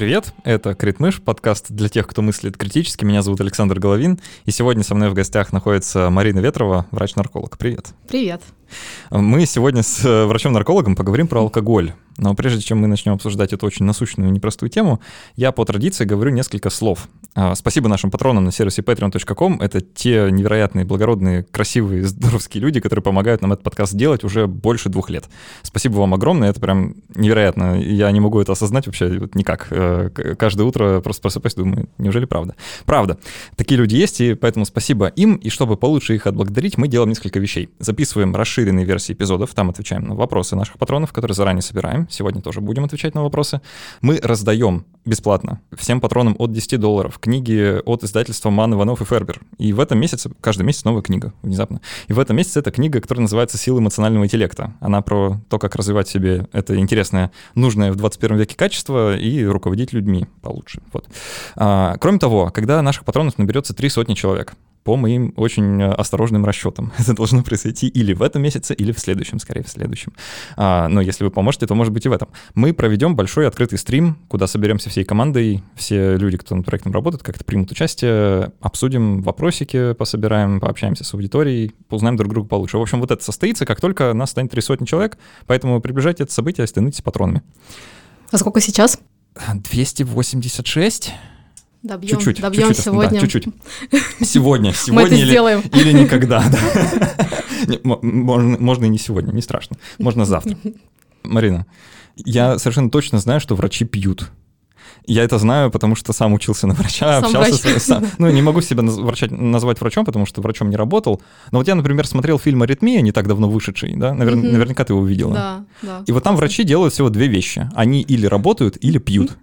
Привет, это Критмыш, подкаст для тех, кто мыслит критически. Меня зовут Александр Головин, и сегодня со мной в гостях находится Марина Ветрова, врач-нарколог. Привет. Привет. Мы сегодня с э, врачом-наркологом поговорим про алкоголь. Но прежде чем мы начнем обсуждать эту очень насущную и непростую тему, я по традиции говорю несколько слов. А, спасибо нашим патронам на сервисе patreon.com. Это те невероятные, благородные, красивые, здоровские люди, которые помогают нам этот подкаст делать уже больше двух лет. Спасибо вам огромное, это прям невероятно. Я не могу это осознать вообще вот никак. Э, каждое утро просто просыпаюсь, думаю, неужели правда? Правда. Такие люди есть, и поэтому спасибо им. И чтобы получше их отблагодарить, мы делаем несколько вещей. Записываем расширенные версии эпизодов, там отвечаем на вопросы наших патронов, которые заранее собираем сегодня тоже будем отвечать на вопросы. Мы раздаем бесплатно всем патронам от 10 долларов книги от издательства Ман, Иванов и Фербер. И в этом месяце, каждый месяц новая книга, внезапно. И в этом месяце это книга, которая называется «Сила эмоционального интеллекта». Она про то, как развивать себе это интересное, нужное в 21 веке качество и руководить людьми получше. Вот. А, кроме того, когда наших патронов наберется три сотни человек, по моим очень э, осторожным расчетам. Это должно произойти или в этом месяце, или в следующем, скорее в следующем. А, но если вы поможете, то может быть и в этом. Мы проведем большой открытый стрим, куда соберемся всей командой, все люди, кто над проектом работает, как-то примут участие, обсудим вопросики, пособираем, пообщаемся с аудиторией, узнаем друг друга получше. В общем, вот это состоится, как только нас станет три сотни человек, поэтому приближайте это событие, становитесь патронами. А сколько сейчас? 286. Добьем, чуть-чуть, добьем чуть-чуть, сегодня. Да, чуть-чуть. Сегодня, сегодня Мы это или, сделаем. или никогда. Да. Можно, можно и не сегодня, не страшно. Можно завтра. Марина, я совершенно точно знаю, что врачи пьют. Я это знаю, потому что сам учился на врача, сам общался врач. с... Сам, ну, не могу себя врача, назвать врачом, потому что врачом не работал. Но вот я, например, смотрел фильм «Аритмия», не так давно вышедший, да? Навер... Mm-hmm. Наверняка ты его видела. Да, да. И вот там врачи делают всего две вещи. Они или работают, или пьют.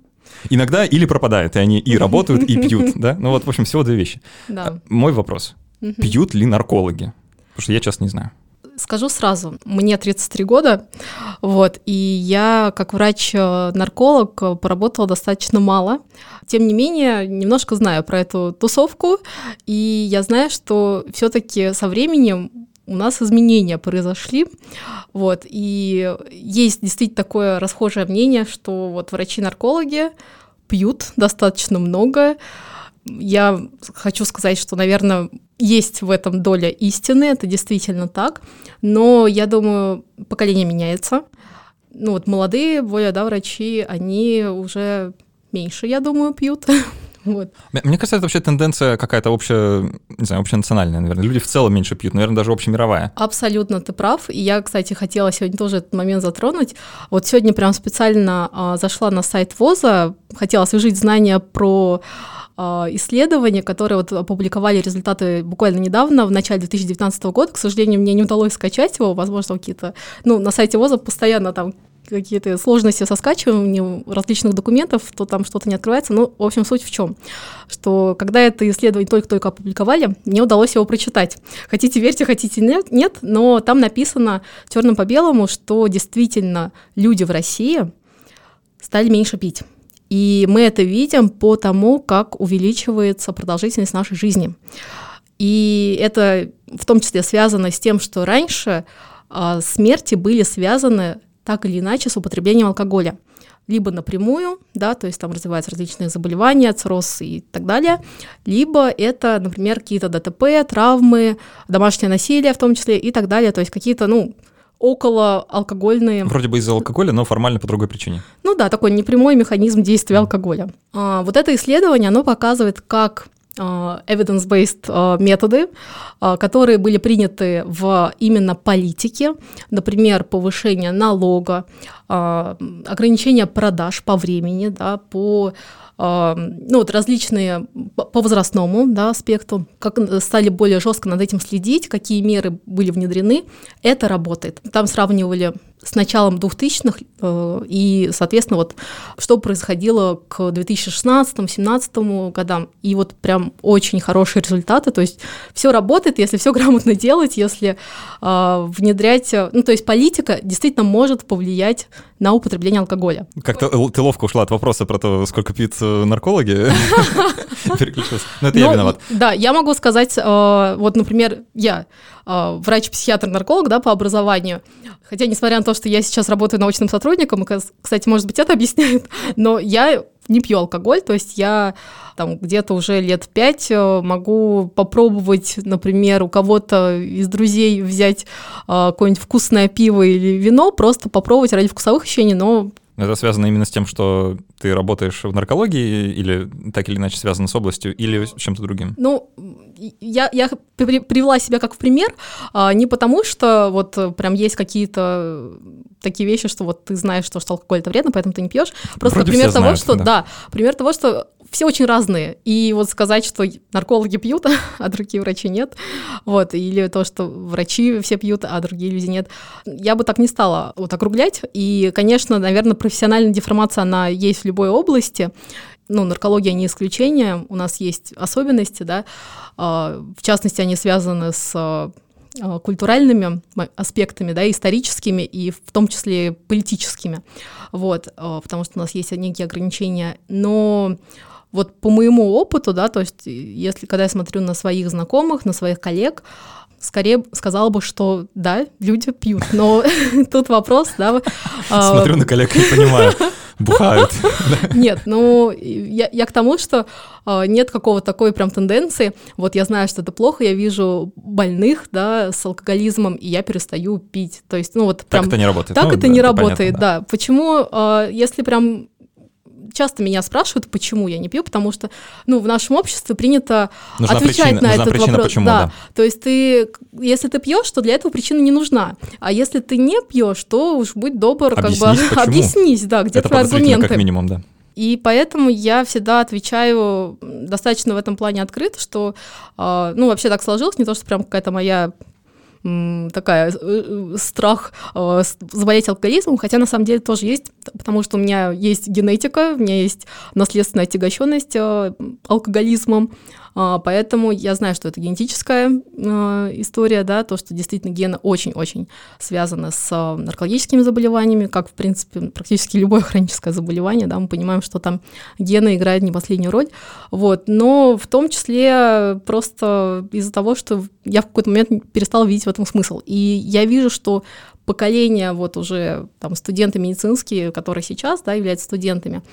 Иногда или пропадают, и они и работают, и пьют, да? Ну вот, в общем, всего две вещи. Да. А, мой вопрос. Пьют ли наркологи? Потому что я сейчас не знаю. Скажу сразу, мне 33 года, вот, и я как врач-нарколог поработала достаточно мало. Тем не менее, немножко знаю про эту тусовку, и я знаю, что все-таки со временем у нас изменения произошли, вот, и есть действительно такое расхожее мнение, что вот врачи-наркологи пьют достаточно много, я хочу сказать, что, наверное, есть в этом доля истины, это действительно так, но я думаю, поколение меняется. Ну вот молодые более, да, врачи, они уже меньше, я думаю, пьют. Вот. Мне кажется, это вообще тенденция какая-то общая, не знаю, общенациональная, наверное. Люди в целом меньше пьют, наверное, даже общемировая. Абсолютно, ты прав. И я, кстати, хотела сегодня тоже этот момент затронуть. Вот сегодня прям специально а, зашла на сайт ВОЗа, хотела освежить знания про а, исследования, которые вот опубликовали результаты буквально недавно, в начале 2019 года. К сожалению, мне не удалось скачать его, возможно, какие-то... Ну, на сайте ВОЗа постоянно там какие-то сложности со скачиванием различных документов, то там что-то не открывается. Ну, в общем, суть в чем, что когда это исследование только-только опубликовали, мне удалось его прочитать. Хотите верьте, хотите нет, нет, но там написано черным по белому, что действительно люди в России стали меньше пить. И мы это видим по тому, как увеличивается продолжительность нашей жизни. И это в том числе связано с тем, что раньше а, смерти были связаны так или иначе с употреблением алкоголя. Либо напрямую, да, то есть там развиваются различные заболевания, цирроз и так далее, либо это, например, какие-то ДТП, травмы, домашнее насилие в том числе и так далее, то есть какие-то, ну, около алкогольные. Вроде бы из-за алкоголя, но формально по другой причине. Ну да, такой непрямой механизм действия алкоголя. А, вот это исследование, оно показывает, как evidence-based а, методы, а, которые были приняты в именно политике, например, повышение налога, ограничение продаж по времени, да, по ну, вот различные по возрастному да, аспекту, как стали более жестко над этим следить, какие меры были внедрены, это работает. Там сравнивали с началом 2000-х, э, и, соответственно, вот что происходило к 2016-2017 годам, и вот прям очень хорошие результаты, то есть все работает, если все грамотно делать, если э, внедрять, ну, то есть политика действительно может повлиять на употребление алкоголя. Как-то ты ловко ушла от вопроса про то, сколько пьют э, наркологи, переключилась. Но это я ну, виноват. Да, я могу сказать, э, вот, например, я э, врач-психиатр-нарколог, да, по образованию, хотя, несмотря на то, что я сейчас работаю научным сотрудником, и, кстати, может быть, это объясняет, но я не пью алкоголь, то есть я там где-то уже лет пять э, могу попробовать, например, у кого-то из друзей взять э, какое-нибудь вкусное пиво или вино, просто попробовать ради вкусовых ощущений, но это связано именно с тем, что ты работаешь в наркологии или так или иначе связано с областью, или с чем-то другим? Ну, я, я привела себя как в пример, а, не потому что вот прям есть какие-то такие вещи, что вот ты знаешь, что, что алкоголь это вредно, поэтому ты не пьешь. Просто Вроде пример того, знают, что да. да, пример того, что все очень разные. И вот сказать, что наркологи пьют, а другие врачи нет, вот, или то, что врачи все пьют, а другие люди нет, я бы так не стала вот округлять. И, конечно, наверное, профессиональная деформация, она есть в любой области. Ну, наркология не исключение, у нас есть особенности, да, а, в частности, они связаны с а, культуральными аспектами, да, историческими и в том числе политическими, вот, а, потому что у нас есть некие ограничения, но вот по моему опыту, да, то есть если когда я смотрю на своих знакомых, на своих коллег, скорее сказала бы, что да, люди пьют, но тут вопрос, да. А, Смотрю на коллег и понимаю, бухают. Нет, ну, я, я к тому, что э, нет какого такой прям тенденции. Вот я знаю, что это плохо, я вижу больных, да, с алкоголизмом, и я перестаю пить. То есть, ну вот прям... Так это не работает. Так ну, это да, не это работает, понятно, да. да. Почему, э, если прям часто меня спрашивают, почему я не пью, потому что, ну, в нашем обществе принято нужна отвечать причина, на этот причина, вопрос. Почему, да. да. То есть ты, если ты пьешь, то для этого причина не нужна. А если ты не пьешь, то уж будь добр, объяснись, как бы почему. объяснись, да, где Это твои аргументы. как минимум, да. И поэтому я всегда отвечаю достаточно в этом плане открыто, что, э, ну, вообще так сложилось, не то, что прям какая-то моя такая э, э, страх э, заболеть алкоголизмом, хотя на самом деле тоже есть, потому что у меня есть генетика, у меня есть наследственная отягощенность алкоголизмом, поэтому я знаю, что это генетическая а, история, да, то, что действительно гены очень-очень связаны с а, наркологическими заболеваниями, как, в принципе, практически любое хроническое заболевание, да, мы понимаем, что там гены играют не последнюю роль, вот, но в том числе просто из-за того, что я в какой-то момент перестала видеть в этом смысл, и я вижу, что поколение вот уже там студенты медицинские, которые сейчас, да, являются студентами,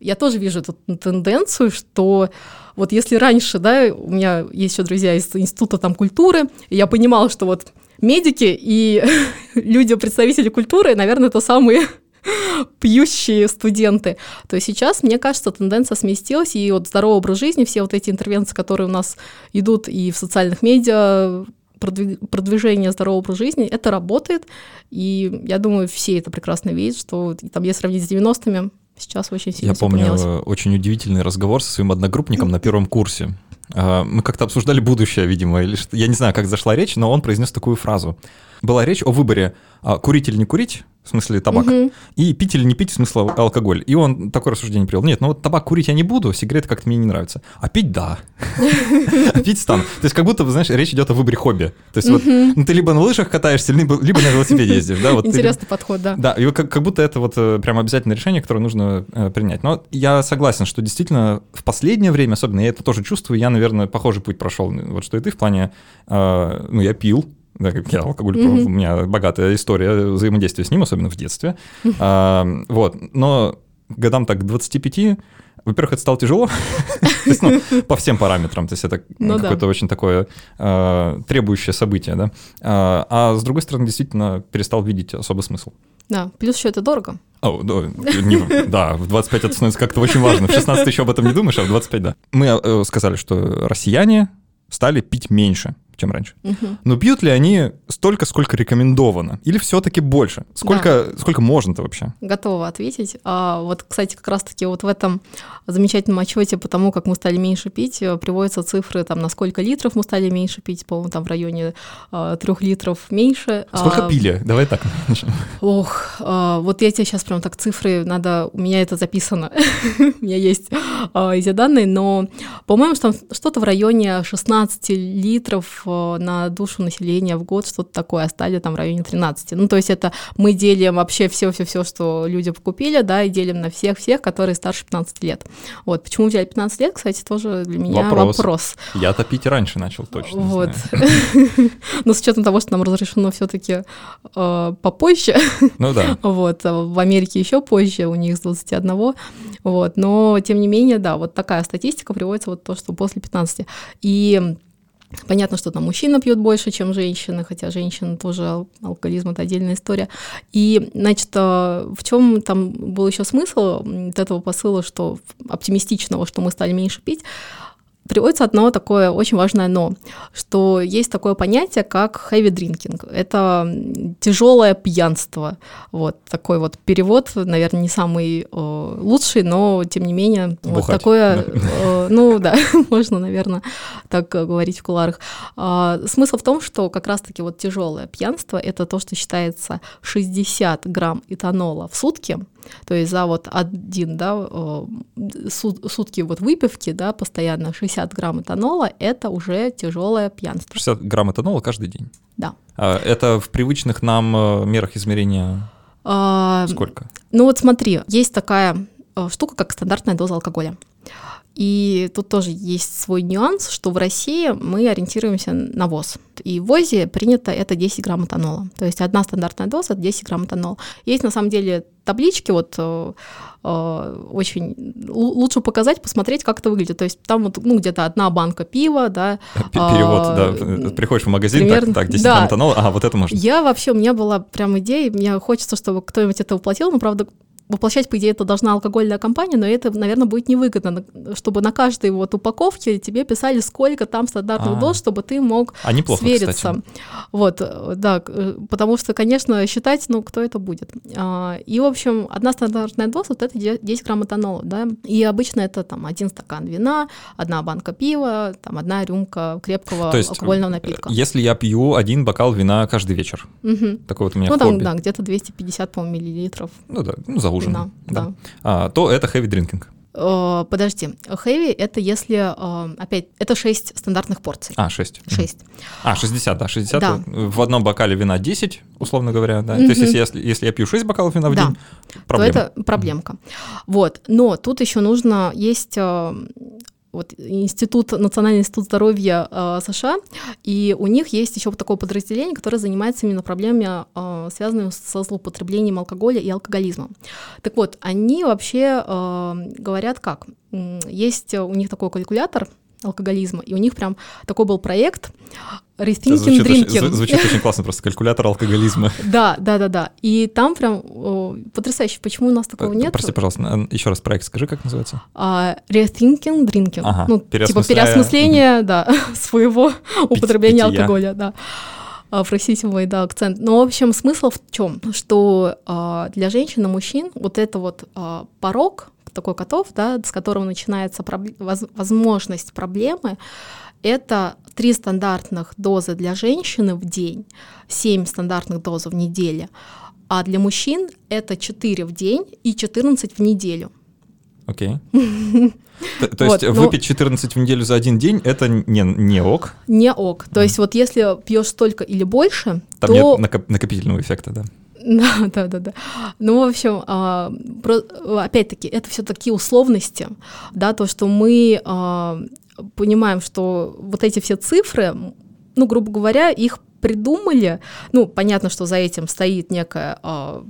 я тоже вижу эту тенденцию, что вот если раньше, да, у меня есть еще друзья из института там культуры, и я понимала, что вот медики и люди, представители культуры, наверное, это самые пьющие студенты, то сейчас, мне кажется, тенденция сместилась, и вот здоровый образ жизни, все вот эти интервенции, которые у нас идут и в социальных медиа, продвижение здорового образа жизни, это работает, и я думаю, все это прекрасно видят, что там, если сравнить с 90-ми, Сейчас очень сильно Я помню поменялось. очень удивительный разговор со своим одногруппником на первом курсе. А, мы как-то обсуждали будущее, видимо, или что. Я не знаю, как зашла речь, но он произнес такую фразу. Была речь о выборе а, курить или не курить, в смысле табак, угу. и пить или не пить, в смысле алкоголь. И он такое рассуждение привел. Нет, ну вот табак курить я не буду, сигареты как-то мне не нравятся. А пить да. А пить стану. То есть как будто, знаешь, речь идет о выборе хобби. То есть вот ну, ты либо на лыжах катаешься, либо, на велосипеде ездишь. Интересный подход, да. Да, и как, будто это вот э, прям обязательное решение, которое нужно э, принять. Но я согласен, что действительно в последнее время, особенно я это тоже чувствую, я, наверное, похожий путь прошел, вот что и ты в плане, э, ну, я пил, я алкоголь, mm-hmm. у меня богатая история взаимодействия с ним, особенно в детстве. Mm-hmm. А, вот, но годам так 25 во-первых, это стало тяжело, есть, ну, по всем параметрам, то есть это ну, какое-то да. очень такое э, требующее событие, да. А, а с другой стороны, действительно перестал видеть особый смысл. Да, плюс еще это дорого. О, да, не, да, в 25 это становится как-то очень важно. В 16 ты еще об этом не думаешь, а в 25 да. Мы э, сказали, что россияне стали пить меньше чем раньше. Угу. Но пьют ли они столько, сколько рекомендовано? Или все-таки больше? Сколько, да. сколько можно-то вообще? Готова ответить. А, вот, кстати, как раз-таки вот в этом замечательном отчете по тому, как мы стали меньше пить, э, приводятся цифры, там, на сколько литров мы стали меньше пить, по-моему, там в районе а, трех литров меньше. Сколько а, пили? Давай так. Ох, а, вот я тебе сейчас прям так цифры, надо, у меня это записано, у меня есть а, эти данные, но, по-моему, что-то в районе 16 литров на душу населения в год что-то такое, оставили там в районе 13. Ну, то есть это мы делим вообще все-все-все, что люди покупили, да, и делим на всех-всех, которые старше 15 лет. Вот, почему взяли 15 лет, кстати, тоже для меня вопрос. вопрос. Я топить раньше начал, точно. Вот. Но с учетом того, что нам разрешено все-таки э, попозже. Ну да. Вот, а в Америке еще позже, у них с 21. Вот, но тем не менее, да, вот такая статистика приводится вот то, что после 15. И Понятно, что там мужчина пьет больше, чем женщина, хотя женщина тоже алкоголизм это отдельная история. И, значит, э, в чем там был еще смысл этого посыла, что оптимистичного, что мы стали меньше пить? Приводится одно такое очень важное «но», что есть такое понятие, как heavy drinking. Это тяжелое пьянство. Вот такой вот перевод, наверное, не самый э, лучший, но тем не менее Бухать. вот такое, э, ну да, можно, наверное, так говорить в куларах. Э, смысл в том, что как раз-таки вот тяжелое пьянство это то, что считается 60 грамм этанола в сутки, то есть за вот один, да, сутки вот выпивки, да, постоянно 60 грамм этанола, это уже тяжелое пьянство. 60 грамм этанола каждый день? Да. А это в привычных нам э, мерах измерения а, сколько? Ну вот смотри, есть такая э, штука, как стандартная доза алкоголя. И тут тоже есть свой нюанс, что в России мы ориентируемся на ВОЗ. И в ВОЗе принято это 10 грамм этанола. То есть одна стандартная доза — это 10 грамм этанола. Есть на самом деле таблички, вот э, э, очень лучше показать, посмотреть, как это выглядит. То есть там вот ну, где-то одна банка пива, да. Перевод, а, да. Приходишь в магазин, примерно, так, так, 10 да. грамм этанола, а вот это можно. Я вообще, у меня была прям идея, мне хочется, чтобы кто-нибудь это воплотил, но, правда, воплощать, по идее, это должна алкогольная компания, но это, наверное, будет невыгодно, чтобы на каждой вот упаковке тебе писали, сколько там стандартных а, доз, чтобы ты мог а неплохо, свериться. Кстати. Вот, да, потому что, конечно, считать, ну, кто это будет. А, и, в общем, одна стандартная доза, вот это 10 грамм этанола, да, и обычно это там один стакан вина, одна банка пива, там одна рюмка крепкого То есть, алкогольного напитка. Если я пью один бокал вина каждый вечер, угу. такой вот у меня Ну, там, да, где-то 250, по-моему, миллилитров. Ну да, ну, за ужин. Вина, да. да. А, то это heavy drinking. Э, подожди, heavy это если, э, опять, это 6 стандартных порций. А, 6. 6. А, 60, да, 60. Да. В одном бокале вина 10, условно говоря, да. Mm-hmm. То есть если, если, я пью 6 бокалов вина в да. день, проблема. то это проблемка. Mm-hmm. Вот, но тут еще нужно, есть э, вот Институт, Национальный институт здоровья э, США, и у них есть еще такое подразделение, которое занимается именно проблемами, э, связанными со злоупотреблением алкоголя и алкоголизмом. Так вот, они вообще э, говорят как? Есть у них такой калькулятор, алкоголизма. И у них прям такой был проект Rethinking звучит Drinking. Очень, звучит очень классно, просто калькулятор алкоголизма. Да, да, да, да. И там прям о, потрясающе. Почему у нас такого нет? Прости, пожалуйста, еще раз проект скажи, как называется? Uh, Rethinking Drinking. Ага, ну, типа переосмысление, да, своего употребления алкоголя, да простите мой да, акцент. Но, в общем, смысл в чем? Что э, для женщин и мужчин вот это вот э, порог, такой котов, да, с которого начинается проб... возможность проблемы, это три стандартных дозы для женщины в день, семь стандартных доз в неделю, а для мужчин это 4 в день и 14 в неделю. Окей. То, есть ну выпить 14 в неделю за один день это не, не ок? Не ок. То есть вот если пьешь столько или больше, Там то... нет накопительного эффекта, да? Да, да, да, да. Ну, в общем, а, опять-таки, это все такие условности, да, то, что мы а, понимаем, что вот эти все цифры, ну, грубо говоря, их придумали. Ну, понятно, что за этим стоит некая э,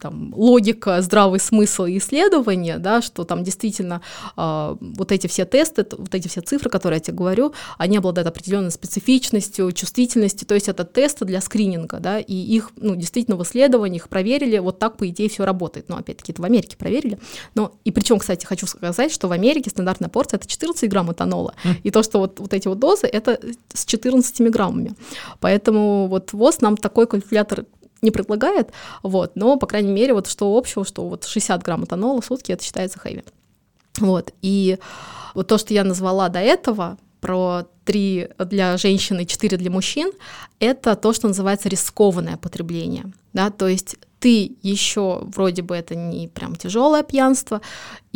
там, логика, здравый смысл и исследование, да, что там действительно э, вот эти все тесты, вот эти все цифры, которые я тебе говорю, они обладают определенной специфичностью, чувствительностью, то есть это тесты для скрининга, да, и их, ну, действительно в исследованиях их проверили, вот так, по идее, все работает. Но, опять-таки, это в Америке проверили. Но, и причем, кстати, хочу сказать, что в Америке стандартная порция — это 14 грамм этанола, mm. и то, что вот, вот эти вот дозы — это с 14 граммами. Поэтому вот ВОЗ нам такой калькулятор не предлагает, вот, но, по крайней мере, вот что общего, что вот 60 грамм этанола в сутки, это считается хэви. Вот, и вот то, что я назвала до этого, про три для женщин и четыре для мужчин, это то, что называется рискованное потребление. Да? То есть ты еще вроде бы это не прям тяжелое пьянство,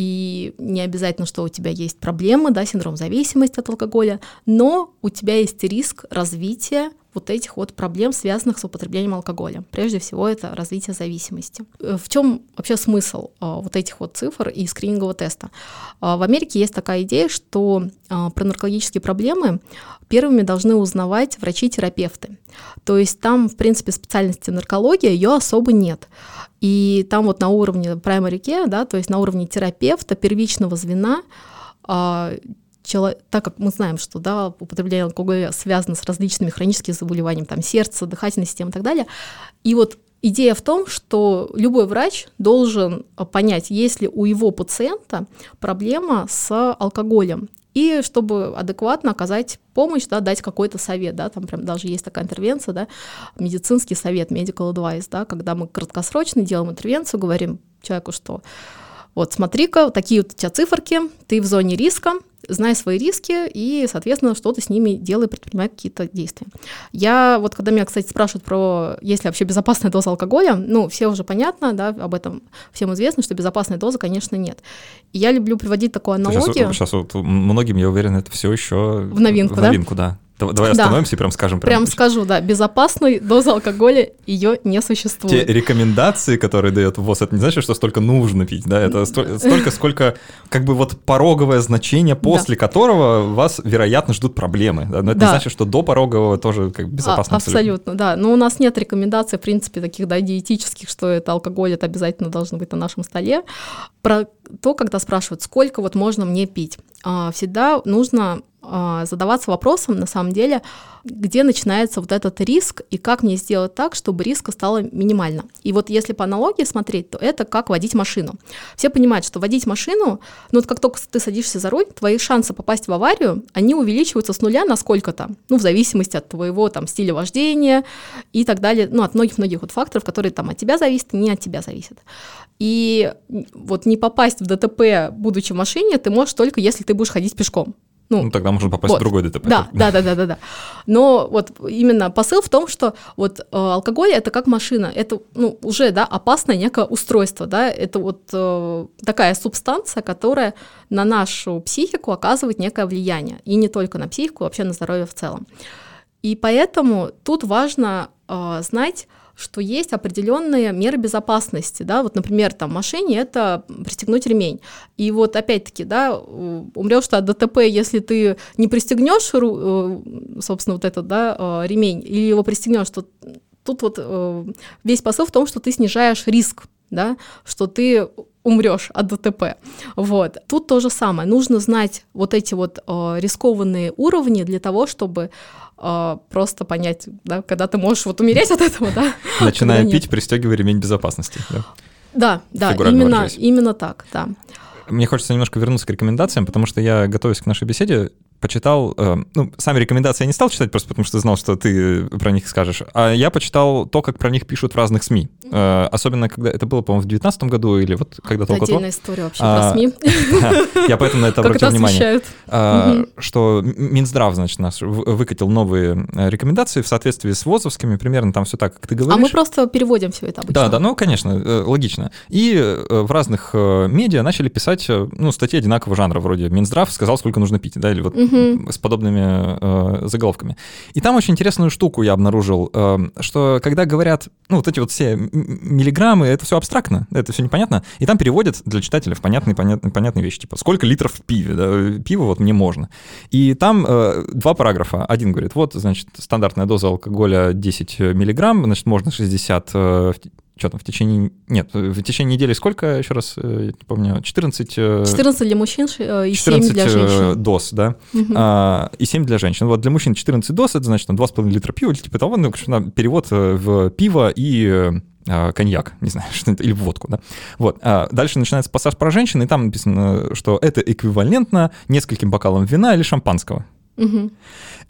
и не обязательно, что у тебя есть проблемы, да, синдром зависимости от алкоголя, но у тебя есть риск развития вот этих вот проблем, связанных с употреблением алкоголя. Прежде всего, это развитие зависимости. Э, в чем вообще смысл а, вот этих вот цифр и скринингового теста? А, в Америке есть такая идея, что про наркологические проблемы первыми должны узнавать врачи-терапевты. То есть там, в принципе, специальности наркология, ее особо нет. И там вот на уровне primary care, да, то есть на уровне терапевта, первичного звена, а, так как мы знаем, что да, употребление алкоголя связано с различными хроническими заболеваниями, там сердца, дыхательной системы и так далее. И вот идея в том, что любой врач должен понять, есть ли у его пациента проблема с алкоголем и чтобы адекватно оказать помощь, да, дать какой-то совет, да, там прям даже есть такая интервенция, да, медицинский совет, medical advice, да, когда мы краткосрочно делаем интервенцию, говорим человеку, что вот смотри-ка, такие вот у тебя циферки, ты в зоне риска, знай свои риски и, соответственно, что ты с ними делай, предпринимай какие-то действия. Я вот, когда меня, кстати, спрашивают про, есть ли вообще безопасная доза алкоголя, ну, все уже понятно, да, об этом всем известно, что безопасной дозы, конечно, нет. И я люблю приводить такую аналогию. Сейчас, сейчас вот многим, я уверен, это все еще в новинку, в новинку да? да. Давай остановимся да. и прям скажем. Прям, прям скажу, да, безопасной дозы алкоголя ее не существует. Те рекомендации, которые дает ВОЗ, это не значит, что столько нужно пить, да, это столько, сколько как бы вот пороговое значение, после да. которого вас, вероятно, ждут проблемы. Да? Но это да. не значит, что до порогового тоже как безопасно. А, абсолютно, абсолютно, да. Но у нас нет рекомендаций, в принципе, таких, да, диетических, что это алкоголь, это обязательно должно быть на нашем столе. Про то, когда спрашивают, сколько вот можно мне пить, а, всегда нужно задаваться вопросом, на самом деле, где начинается вот этот риск и как мне сделать так, чтобы риска стало минимально. И вот если по аналогии смотреть, то это как водить машину. Все понимают, что водить машину, ну вот как только ты садишься за руль, твои шансы попасть в аварию, они увеличиваются с нуля на сколько-то, ну в зависимости от твоего там стиля вождения и так далее, ну от многих-многих вот факторов, которые там от тебя зависят, не от тебя зависят. И вот не попасть в ДТП, будучи в машине, ты можешь только если ты будешь ходить пешком. Ну, ну тогда можно попасть вот. в другой ДТП. Да, да, да, да, да, да. Но вот именно посыл в том, что вот э, алкоголь это как машина, это ну, уже да, опасное некое устройство, да, это вот э, такая субстанция, которая на нашу психику оказывает некое влияние. И не только на психику, вообще на здоровье в целом. И поэтому тут важно э, знать, что есть определенные меры безопасности, да, вот, например, там машине это пристегнуть ремень, и вот опять-таки, да, умрешь ты от ДТП, если ты не пристегнешь, э, собственно, вот этот, да, э, ремень, или его пристегнешь, то тут вот э, весь посыл в том, что ты снижаешь риск, да, что ты умрешь от ДТП. Вот. Тут то же самое. Нужно знать вот эти вот э, рискованные уровни для того, чтобы э, просто понять, да, когда ты можешь вот умереть от этого, да. Начиная пить, пристегивай ремень безопасности. Да, да, да именно, именно так, да. Мне хочется немножко вернуться к рекомендациям, потому что я, готовясь к нашей беседе, почитал, э, ну, сами рекомендации я не стал читать, просто потому что знал, что ты про них скажешь, а я почитал то, как про них пишут в разных СМИ. Э, особенно, когда это было, по-моему, в 2019 году или вот когда-то около Отдельная история вообще а, про СМИ. Я поэтому на это обратил внимание. А, что Минздрав, значит, нас выкатил новые э, рекомендации в соответствии с ВОЗовскими, примерно там все так, как ты говоришь. А мы просто переводим все это обычно. Да, да, ну, конечно, логично. И в разных медиа начали писать, ну, статьи одинакового жанра, вроде Минздрав сказал, сколько нужно пить, да, или вот с подобными э, заголовками. И там очень интересную штуку я обнаружил, э, что когда говорят, ну, вот эти вот все миллиграммы, это все абстрактно, это все непонятно, и там переводят для читателя в понятные, понятные, понятные вещи, типа, сколько литров в пиве, да, пиво вот мне можно. И там э, два параграфа. Один говорит, вот, значит, стандартная доза алкоголя 10 миллиграмм, значит, можно 60 э, что там, в течение... Нет, в течение недели сколько, еще раз, э, не помню, 14... 14 э, для мужчин э, и 7 для женщин. доз, да, угу. а, и 7 для женщин. Вот для мужчин 14 доз, это значит, там 2,5 литра пива, или типа того, ну, перевод в пиво и коньяк, не знаю, что это, или водку, да. Вот. А дальше начинается пассаж про женщин, и там написано, что это эквивалентно нескольким бокалам вина или шампанского. Угу.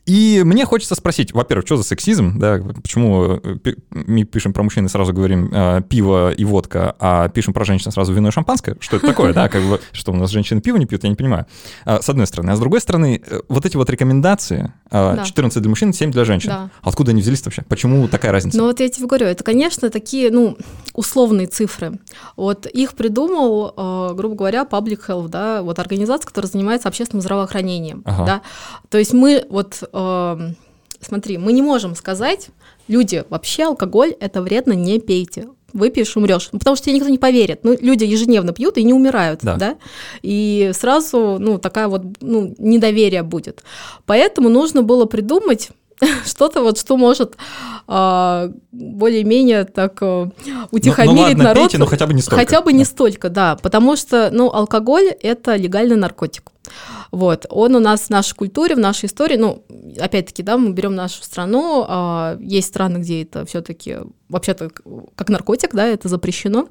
И мне хочется спросить, во-первых, что за сексизм, да, почему э, мы пишем про мужчин и сразу говорим э, пиво и водка, а пишем про женщин сразу вино и шампанское? Что это такое, да, как бы, что у нас женщины пиво не пьют, я не понимаю. А, с одной стороны. А с другой стороны, э, вот эти вот рекомендации, 14 а, для мужчин, 7 для женщин, да. откуда они взялись вообще? Почему такая разница? Ну вот я тебе говорю, это, конечно, такие, ну, условные цифры. Вот их придумал, э, грубо говоря, Public Health, да, вот организация, которая занимается общественным здравоохранением, ага. да. То есть мы вот э, смотри, мы не можем сказать, люди, вообще алкоголь это вредно, не пейте. Выпьешь, умрешь. Ну, потому что тебе никто не поверит. Ну, люди ежедневно пьют и не умирают, да. да? И сразу, ну, такая вот, ну, недоверие будет. Поэтому нужно было придумать что-то вот, что может а, более-менее так а, утихомирить ну, ну ладно, народ. Пейте, но хотя бы не столько. Хотя бы не столько, да, потому что, ну, алкоголь – это легальный наркотик. Вот, он у нас в нашей культуре, в нашей истории, ну, опять-таки, да, мы берем нашу страну, а, есть страны, где это все-таки вообще-то как наркотик, да, это запрещено.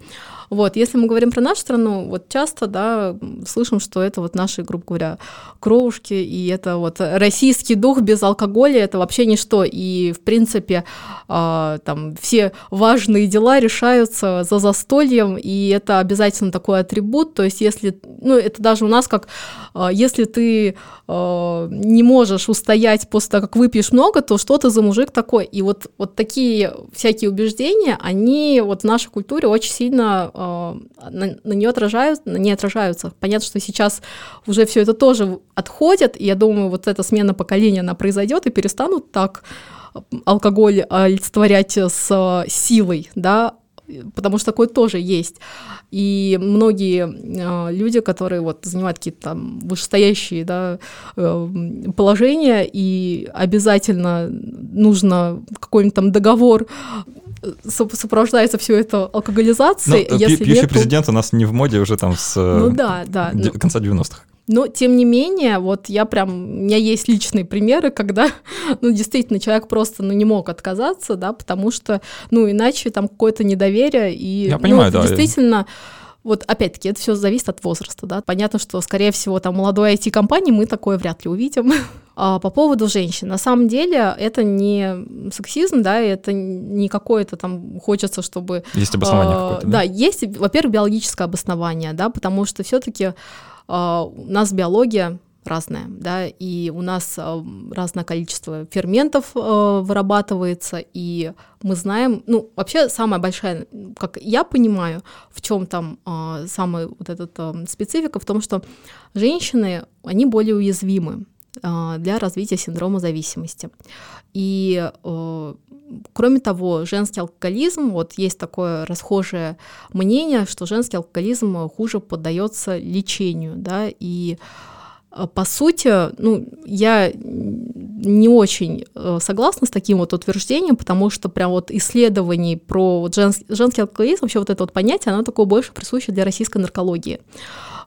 Вот, если мы говорим про нашу страну, вот часто, да, слышим, что это вот наши, грубо говоря, кровушки, и это вот российский дух без алкоголя, это вообще ничто, и, в принципе, э, там все важные дела решаются за застольем, и это обязательно такой атрибут, то есть если, ну, это даже у нас как, э, если ты э, не можешь устоять после того, как выпьешь много, то что ты за мужик такой, и вот, вот такие всякие убеждения, они вот в нашей культуре очень сильно на, на нее отражают, на ней отражаются. Понятно, что сейчас уже все это тоже отходит, и я думаю, вот эта смена поколения, она произойдет, и перестанут так алкоголь олицетворять с силой, да, потому что такое тоже есть. И многие э, люди, которые вот занимают какие-то там вышестоящие да, э, положения, и обязательно нужно какой-нибудь там договор сопровождается все это алкоголизацией. Но, если пьющий нет, президент у нас не в моде уже там с ну, да, да. конца 90-х. Но, тем не менее, вот я прям, у меня есть личные примеры, когда, ну, действительно, человек просто, ну, не мог отказаться, да, потому что, ну, иначе там какое-то недоверие, и, я понимаю, ну, да, действительно, вот опять-таки, это все зависит от возраста, да. Понятно, что, скорее всего, там молодой IT-компании мы такое вряд ли увидим. а по поводу женщин, на самом деле это не сексизм, да, это не какое-то там хочется, чтобы... Есть обоснование а, какое-то, да? Да, есть, во-первых, биологическое обоснование, да, потому что все таки а, у нас биология разная, да, и у нас разное количество ферментов вырабатывается, и мы знаем, ну, вообще самая большая, как я понимаю, в чем там самая вот эта специфика, в том, что женщины, они более уязвимы для развития синдрома зависимости. И Кроме того, женский алкоголизм, вот есть такое расхожее мнение, что женский алкоголизм хуже поддается лечению, да, и э, по сути, ну, я не очень э, согласна с таким вот утверждением, потому что прям вот исследований про вот женский, женский алкоголизм, вообще вот это вот понятие, оно такое больше присуще для российской наркологии.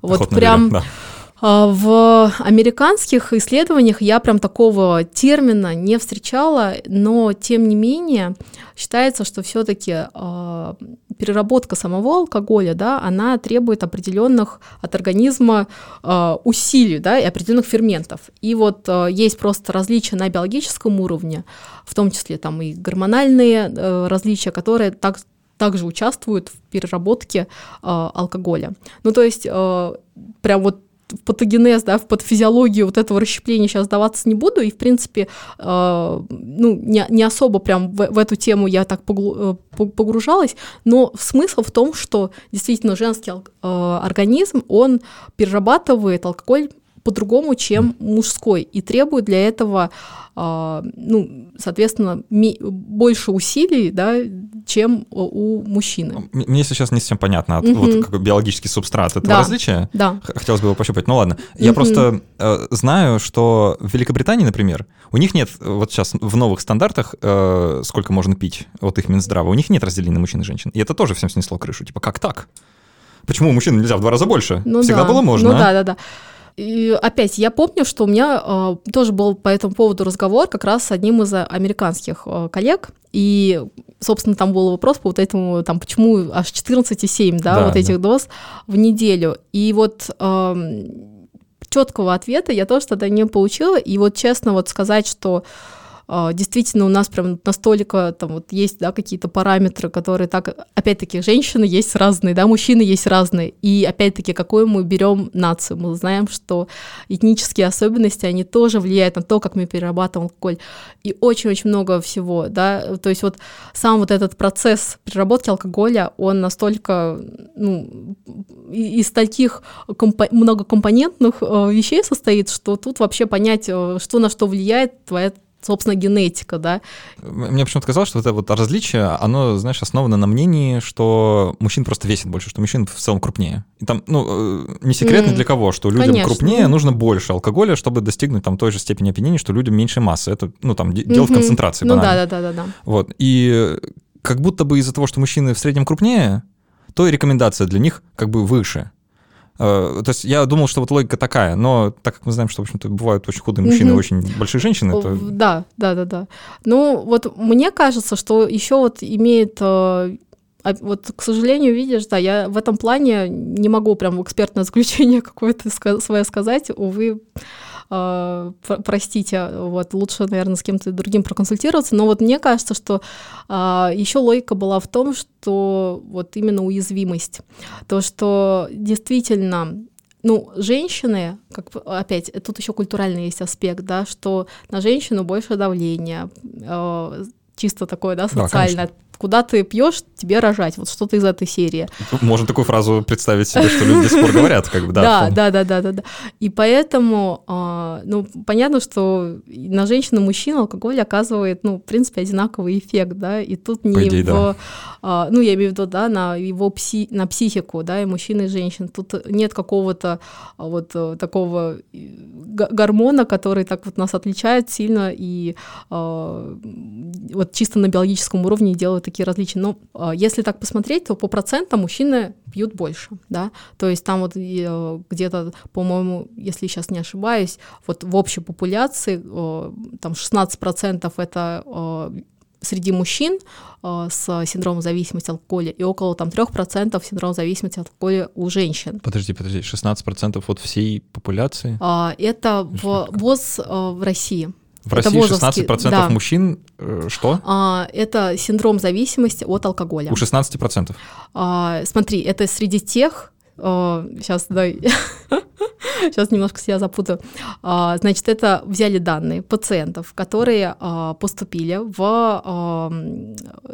Вот Охотно прям... Верю, да а, в американских исследованиях я прям такого термина не встречала, но тем не менее считается, что все-таки э, переработка самого алкоголя, да, она требует определенных от организма э, усилий, да, и определенных ферментов. И вот э, есть просто различия на биологическом уровне, в том числе там и гормональные э, различия, которые так также участвуют в переработке э, алкоголя. Ну, то есть э, прям вот в патогенез, да, в патофизиологию вот этого расщепления сейчас даваться не буду, и, в принципе, э, ну, не, не особо прям в, в эту тему я так э, погружалась, но смысл в том, что действительно женский э, организм, он перерабатывает алкоголь по-другому, чем мужской, и требует для этого, э, ну, соответственно, больше усилий, да, чем у мужчины. Мне сейчас не совсем понятно, угу. вот как биологический субстрат этого да. различия. Да. Хотелось бы его пощупать. Ну ладно. Я угу. просто э, знаю, что в Великобритании, например, у них нет, вот сейчас в новых стандартах, э, сколько можно пить от их Минздрава, у них нет разделения мужчин и женщин. И это тоже всем снесло крышу. Типа, как так? Почему у мужчин нельзя в два раза больше? Ну, Всегда да. было можно. Ну да, да, да. И опять, я помню, что у меня э, тоже был по этому поводу разговор как раз с одним из американских э, коллег, и, собственно, там был вопрос по вот этому, там, почему аж 14,7, да, да вот этих да. доз в неделю. И вот э, четкого ответа я тоже тогда не получила, и вот честно вот сказать, что действительно у нас прям настолько там вот есть, да, какие-то параметры, которые так, опять-таки, женщины есть разные, да, мужчины есть разные, и опять-таки, какую мы берем нацию, мы знаем, что этнические особенности, они тоже влияют на то, как мы перерабатываем алкоголь, и очень-очень много всего, да, то есть вот сам вот этот процесс переработки алкоголя, он настолько, ну, из таких компо- многокомпонентных э, вещей состоит, что тут вообще понять, э, что на что влияет твоя собственно, генетика, да. Мне почему-то казалось, что это вот различие, оно, знаешь, основано на мнении, что мужчин просто весит больше, что мужчин в целом крупнее. И там, ну, э, не секретно mm. для кого, что людям Конечно. крупнее нужно больше алкоголя, чтобы достигнуть там той же степени опьянения, что людям меньше массы. Это, ну, там, mm-hmm. дело в концентрации. Ну да, да, да, да, да. Вот. И как будто бы из-за того, что мужчины в среднем крупнее, то и рекомендация для них как бы выше. Э, то есть я думал, что вот логика такая, но так как мы знаем, что, в общем-то, бывают очень худые мужчины и очень большие женщины, то... Да, да, да, да. Ну, вот мне кажется, что еще вот имеет э, а вот, к сожалению, видишь, да, я в этом плане не могу прям экспертное заключение какое-то свое сказать, увы, простите, вот лучше, наверное, с кем-то другим проконсультироваться, но вот мне кажется, что э, еще логика была в том, что вот именно уязвимость, то, что действительно ну, женщины, как опять, тут еще культуральный есть аспект, да, что на женщину больше давления, э, чисто такое, да, социальное. Да, куда ты пьешь, тебе рожать. Вот что-то из этой серии. Можно такую фразу представить себе, что люди до сих пор говорят, как бы, да. Да, да, да, да, да. И поэтому, а, ну, понятно, что на женщину и мужчину алкоголь оказывает, ну, в принципе, одинаковый эффект, да, и тут не в, ну, я имею в виду, да, на его пси, на психику, да, и мужчин, и женщин. Тут нет какого-то а, вот э, такого э, гормона, который так вот нас отличает сильно и вот чисто на биологическом уровне делает такие различия. Но если так посмотреть, то по процентам мужчины пьют больше, да, то есть там вот э, где-то, по-моему, если сейчас не ошибаюсь, вот в общей популяции там 16% это среди мужчин э, с синдромом зависимости от алкоголя и около там 3% синдрома зависимости от алкоголя у женщин. Подожди, подожди, 16% от всей популяции? Э, это в ВОЗ э, в России. В это России 16% да. мужчин э, что? А, это синдром зависимости от алкоголя. У 16%? А, смотри, это среди тех, сейчас дай, сейчас немножко себя запутаю. А, значит, это взяли данные пациентов, которые а, поступили в а,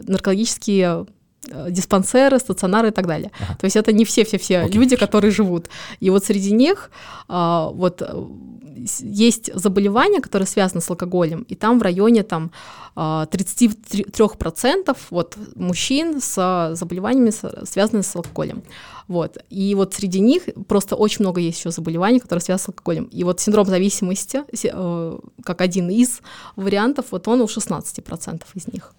наркологические э, диспансеры, стационары и так далее. Ага. То есть это не все-все-все люди, которые живут. И вот среди них вот есть заболевания, которые связаны с алкоголем, и там в районе там, 33% а, вот, мужчин с заболеваниями, связанными с алкоголем. Вот. И вот среди них просто очень много есть еще заболеваний, которые связаны с алкоголем. И вот синдром зависимости, э, как один из вариантов, вот он у 16% из них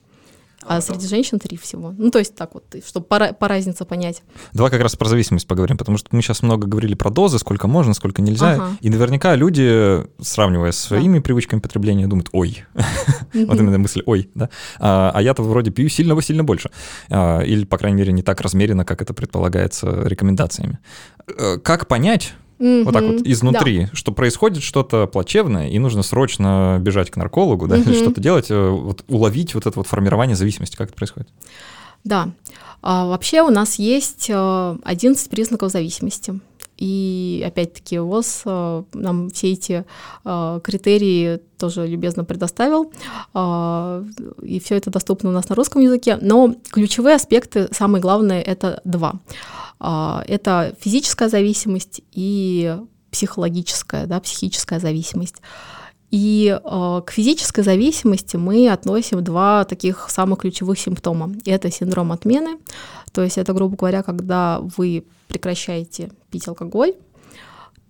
а среди женщин три всего. Ну, то есть так вот, чтобы по, по разнице понять. Давай как раз про зависимость поговорим, потому что мы сейчас много говорили про дозы, сколько можно, сколько нельзя. Ага. И наверняка люди, сравнивая с своими да. привычками потребления, думают, ой, вот именно мысль, ой, да, а, а я-то вроде пью сильно-сильно больше. А, или, по крайней мере, не так размеренно, как это предполагается рекомендациями. Э, как понять, Mm-hmm. Вот так вот изнутри, да. что происходит что-то плачевное, и нужно срочно бежать к наркологу, да, mm-hmm. или что-то делать, э, вот уловить вот это вот формирование зависимости, как это происходит. Да. А, вообще у нас есть 11 э, признаков зависимости. И опять-таки ВОЗ э, нам все эти критерии тоже любезно предоставил. И все это доступно у нас на русском языке. Но ключевые аспекты, самые главные, это два. А, это физическая зависимость и психологическая, да, психическая зависимость. И э, к физической зависимости мы относим два таких самых ключевых симптома. Это синдром отмены, то есть это, грубо говоря, когда вы прекращаете пить алкоголь,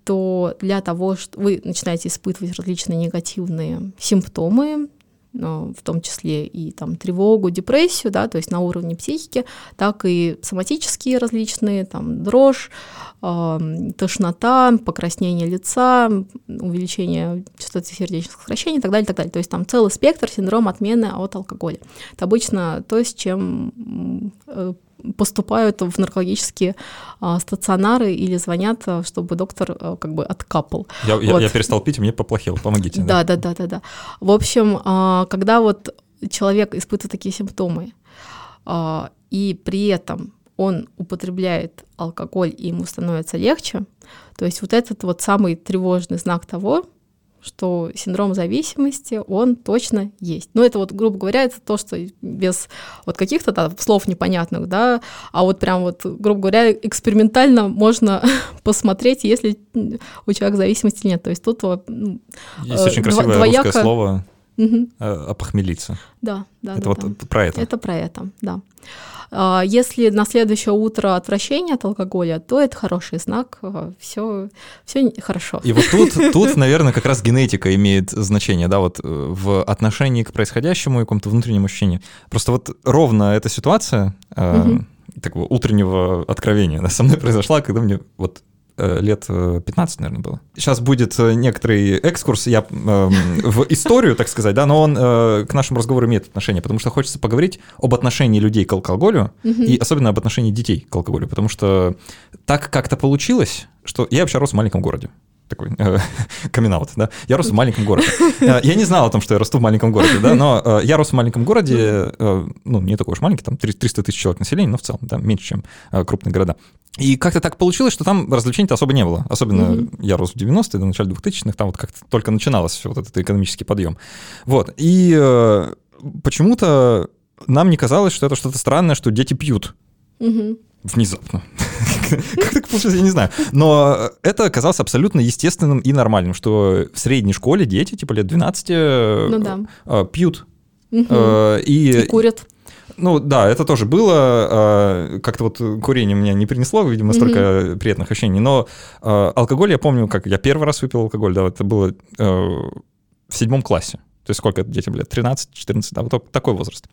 то для того, что вы начинаете испытывать различные негативные симптомы, в том числе и там тревогу, депрессию, да, то есть на уровне психики, так и соматические различные, там дрожь, э, тошнота, покраснение лица, увеличение частоты сердечных сокращений и так далее, так далее. То есть там целый спектр синдрома отмены от алкоголя. Это обычно то, с чем э, поступают в наркологические а, стационары или звонят, а, чтобы доктор а, как бы откапал. Я, вот. я, я перестал пить, и мне поплохело, помогите. Да, да, да, да, да. В общем, а, когда вот человек испытывает такие симптомы, а, и при этом он употребляет алкоголь, и ему становится легче, то есть вот этот вот самый тревожный знак того, что синдром зависимости, он точно есть. Ну, это вот, грубо говоря, это то, что без вот каких-то да, слов непонятных, да, а вот прям вот, грубо говоря, экспериментально можно посмотреть, если у человека зависимости нет. То есть тут ну, Есть очень красивое двояко... русское слово э, опохмелиться. Да, да, это да, вот да. про это. Это про это, да. А, Если на следующее утро отвращение от алкоголя, то это хороший знак, все, все хорошо. И вот тут, тут, наверное, как раз генетика имеет значение, да, вот э, в отношении к происходящему и какому-то внутреннему ощущению. Просто вот ровно эта ситуация Мгм. такого утреннего откровения да, со мной произошла, когда мне вот лет э, 15, наверное, было. Сейчас будет э, некоторый экскурс я, эм, в историю, так сказать, да, но он э, к нашему разговору имеет отношение, потому что хочется поговорить об отношении людей к алкоголю и особенно об отношении детей к алкоголю, потому что так как-то получилось, что я вообще рос в маленьком городе. Такой камин да. Я рос в маленьком городе. Э, Я не знал о том, что я расту в маленьком городе, да, но э, я рос в маленьком городе, э, ну, не такой уж маленький, там 300 тысяч человек населения, но в целом, да, меньше, чем э, крупные города. И как-то так получилось, что там развлечений-то особо не было. Особенно Мгм. я рос в 90-е, до начала 2000-х, там вот как-то только начиналось вот этот экономический подъем. Вот. И э, почему-то нам не казалось, что это что-то странное, что дети пьют Мгм. внезапно. Как так получилось, я не знаю. Но это оказалось абсолютно естественным и нормальным, что в средней школе дети, типа лет 12, э, Ну да. э, пьют. Э, И курят. ну да, это тоже было. э, Как-то вот курение меня не принесло, видимо, столько приятных ощущений. Но э, алкоголь, я помню, как я первый раз выпил алкоголь, да, это было э, в седьмом классе. То есть сколько это детям лет? 13-14, да, вот так- такой возраст.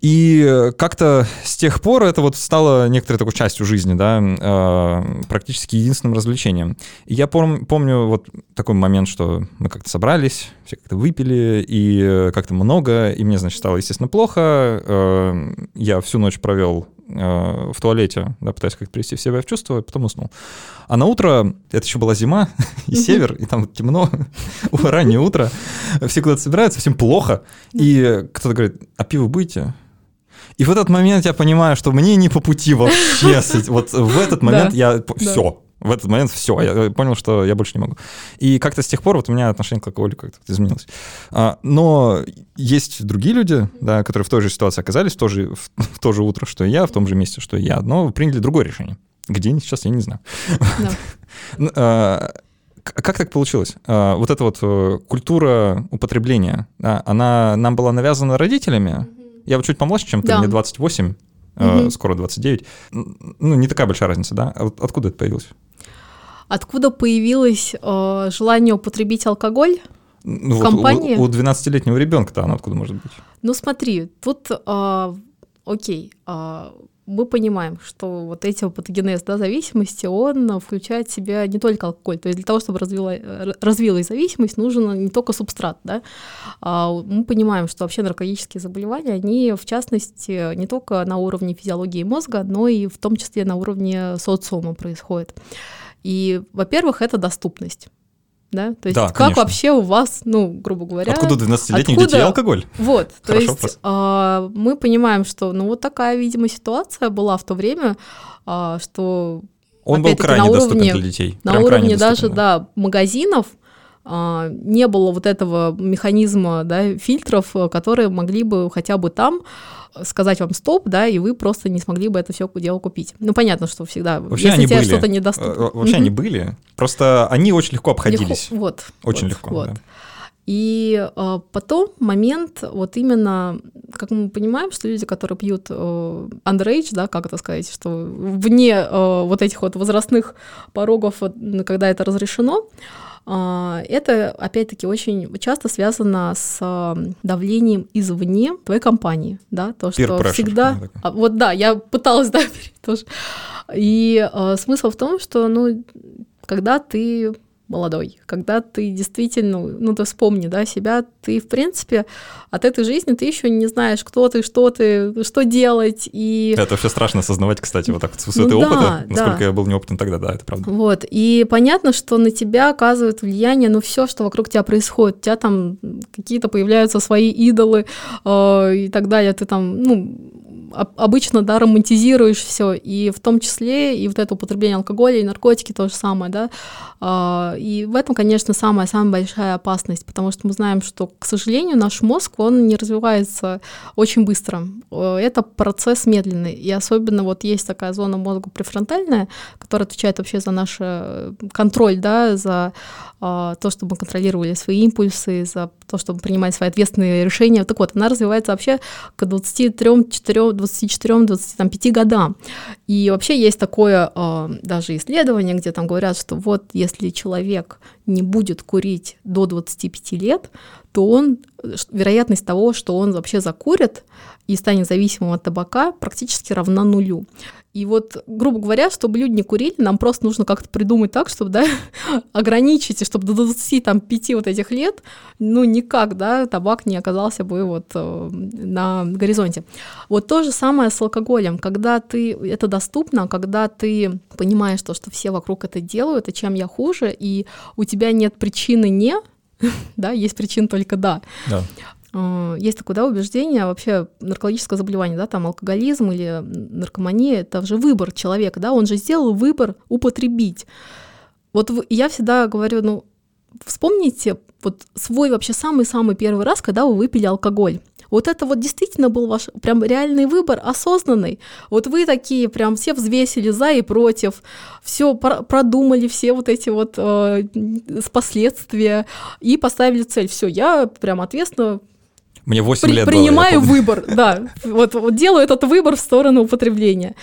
И э, как-то с тех пор это вот стало некоторой такой частью жизни, да, э, практически единственным развлечением. И я пом- помню вот такой момент, что мы как-то собрались, все как-то выпили, и э, как-то много, и мне, значит, стало, естественно, плохо. Э, Я всю ночь провел в туалете, да, пытаясь как-то привести в себя в чувство, и потом уснул. А на утро, это еще была зима и север, и там темно, раннее утро, все куда-то собираются, всем плохо, и кто-то говорит, а пиво будете? И в этот момент я понимаю, что мне не по пути вообще. Вот в этот момент я... Все. В этот момент все. Я понял, что я больше не могу. И как-то с тех пор вот у меня отношение к алкоголю как-то изменилось. А, Но есть другие люди, да, которые в той же ситуации оказались, в то же, в, в то же утро, что и я, в том же месте, что и я, но приняли другое решение. Где они сейчас, я не знаю. Да. Ну, а, Как так получилось? А, Вот эта вот э, культура употребления, она нам была навязана родителями. Я вот чуть помладше, чем ты, Да. мне 28, э, Мгм. скоро 29. Н- Ну, не такая большая разница, да? А откуда это появилось? Откуда появилось э, желание употребить алкоголь? Ну, В вот у- компании? У 12-летнего ребенка-то оно откуда может быть? Ну смотри, тут, а, окей, а, мы понимаем, что вот эти патогенез да, зависимости, он включает в себя не только алкоголь. То есть для того, чтобы развила, развилась зависимость, нужен не только субстрат. Да? А мы понимаем, что вообще наркотические заболевания, они в частности не только на уровне физиологии мозга, но и в том числе на уровне социума происходят. И, во-первых, это доступность. Да? То есть Да, как конечно. вообще у вас, ну, грубо говоря... Откуда у 12-летних откуда- детей алкоголь? Вот, то есть а, мы понимаем, что ну вот такая, видимо, ситуация была в то время, а, что Он был крайне на доступен уровне- для детей. на Прям уровне даже доступен, да. магазинов не было вот этого механизма да, фильтров, э, которые могли бы хотя бы там сказать вам стоп, да, и вы просто не смогли бы это все дело купить. Ну, понятно, что всегда, Вообще если они тебе что-то недоступно. Вообще Мгм. они были, просто они очень легко обходились. Легко- вот. Очень вот, легко, Вот. да. И э, потом момент, вот именно, как мы понимаем, что люди, которые пьют э, underage, да, как это сказать, что вне э, вот этих вот возрастных порогов, когда это разрешено, э, это, опять-таки, очень часто связано с давлением извне твоей компании, да, то, Peer что pressure, всегда... А, вот да, я пыталась, да, тоже. И э, смысл в том, что, ну, когда ты молодой, когда ты действительно, ну ты вспомни, да, себя, ты, в принципе, от этой жизни ты еще не знаешь, кто ты, что ты, что делать, и... Это вообще страшно осознавать, кстати, вот так вот с Ну высоты да, опыта, да. насколько я был неопытен тогда, да, это правда. Вот, и понятно, что на тебя оказывает влияние, ну, все, что вокруг тебя происходит. У тебя там какие-то появляются свои идолы э, и так далее. Ты там, ну, обычно, да, романтизируешь все, и в том числе и вот это употребление алкоголя и наркотики то же самое, да. А, И в этом, конечно, самая-самая большая опасность, потому что мы знаем, что, к сожалению, наш мозг, он не развивается очень быстро. Это процесс медленный, и особенно вот есть такая зона мозга префронтальная, которая отвечает вообще за наш э, контроль, да, за а, то, чтобы мы контролировали свои импульсы, за то, чтобы принимать свои ответственные решения. Так вот, она развивается вообще к 23, 4, 24, 25 годам. И вообще есть такое э, даже исследование, где там говорят, что вот если человек не будет курить до 25 лет, то он, вероятность того, что он вообще закурит и станет зависимым от табака, практически равна нулю. И вот, грубо говоря, чтобы люди не курили, нам просто нужно как-то придумать так, чтобы, да, ограничить, и чтобы до 25 вот этих лет, ну, никак, да, табак не оказался бы вот э, на горизонте. Вот то же самое с алкоголем. Когда ты, это доступно, когда ты понимаешь то, что все вокруг это делают, и чем я хуже, и у тебя нет причины не, да, есть причина только да. Да. Э, есть такое да, убеждение, вообще наркологическое заболевание, да, там алкоголизм или наркомания, это же выбор человека, да, он же сделал выбор употребить. Вот я всегда говорю, ну, вспомните вот свой вообще самый-самый первый раз, когда вы выпили алкоголь. Вот это вот действительно был ваш прям реальный выбор, осознанный. Вот вы такие прям все взвесили за и против, все продумали, все вот эти вот э, последствия и поставили цель. Все, я прям ответственно мне 8 при, лет Принимаю было, выбор, да. Вот, вот делаю этот выбор в сторону употребления.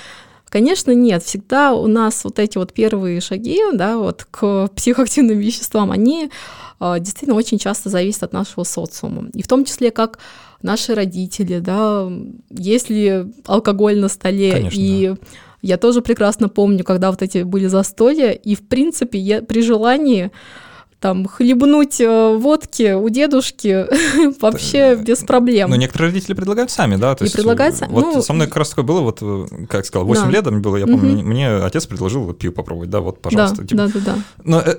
Конечно, нет. Всегда у нас вот эти вот первые шаги, да, вот к психоактивным веществам, они э, действительно очень часто зависят от нашего социума. И в том числе, как наши родители, да, есть ли алкоголь на столе. Конечно, и да. я тоже прекрасно помню, когда вот эти были застолья, и в принципе я при желании там хлебнуть э, водки у дедушки вообще без проблем. Но некоторые родители предлагают сами, да? То и есть, предлагают сами. Вот ну, со мной как раз такое было, вот, как сказал, 8 да. лет было, я помню, угу. мне отец предложил вот пиво попробовать, да, вот, пожалуйста. Да, типа. да, да, да. Но э,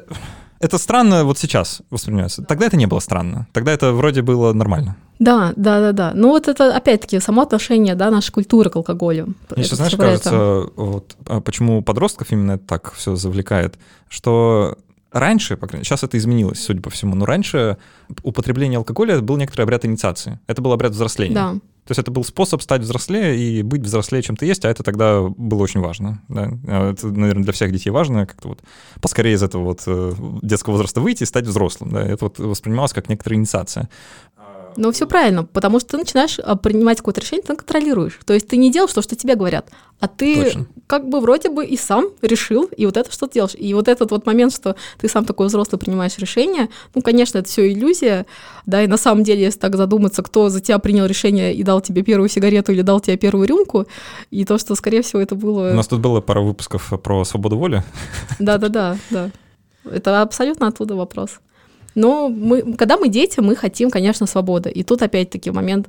это странно вот сейчас воспринимается. Тогда это не было странно. Тогда это вроде было нормально. Да, да, да, да. Ну вот это опять-таки само отношение, да, нашей культуры к алкоголю. Мне сейчас, знаешь, кажется, вот, а почему подростков именно так все завлекает, что Раньше, по крайней мере, сейчас это изменилось, судя по всему, но раньше употребление алкоголя был некоторый обряд инициации. Это был обряд взросления. Да. То есть это был способ стать взрослее и быть взрослее, чем ты есть, а это тогда было очень важно. Да? А это, наверное, для всех детей важно как-то вот поскорее из этого вот э, детского возраста выйти и стать взрослым. Да? Это вот воспринималось как некоторая инициация. Ну, все правильно, потому что ты начинаешь а, принимать какое-то решение, ты контролируешь. То есть ты не делаешь то, что тебе говорят, а ты Точно. как бы вроде бы и сам решил, и вот это что ты делаешь. И вот этот вот момент, что ты сам такой взрослый принимаешь решение, ну, конечно, это все иллюзия, да, и на самом деле, если так задуматься, кто за тебя принял решение и дал тебе первую сигарету или дал тебе первую рюмку, и то, что, скорее всего, это было... У нас тут было пара выпусков про свободу воли. Да-да-да, да. Это абсолютно оттуда вопрос. Но мы, когда мы дети, мы хотим, конечно, свободы. И тут опять-таки момент,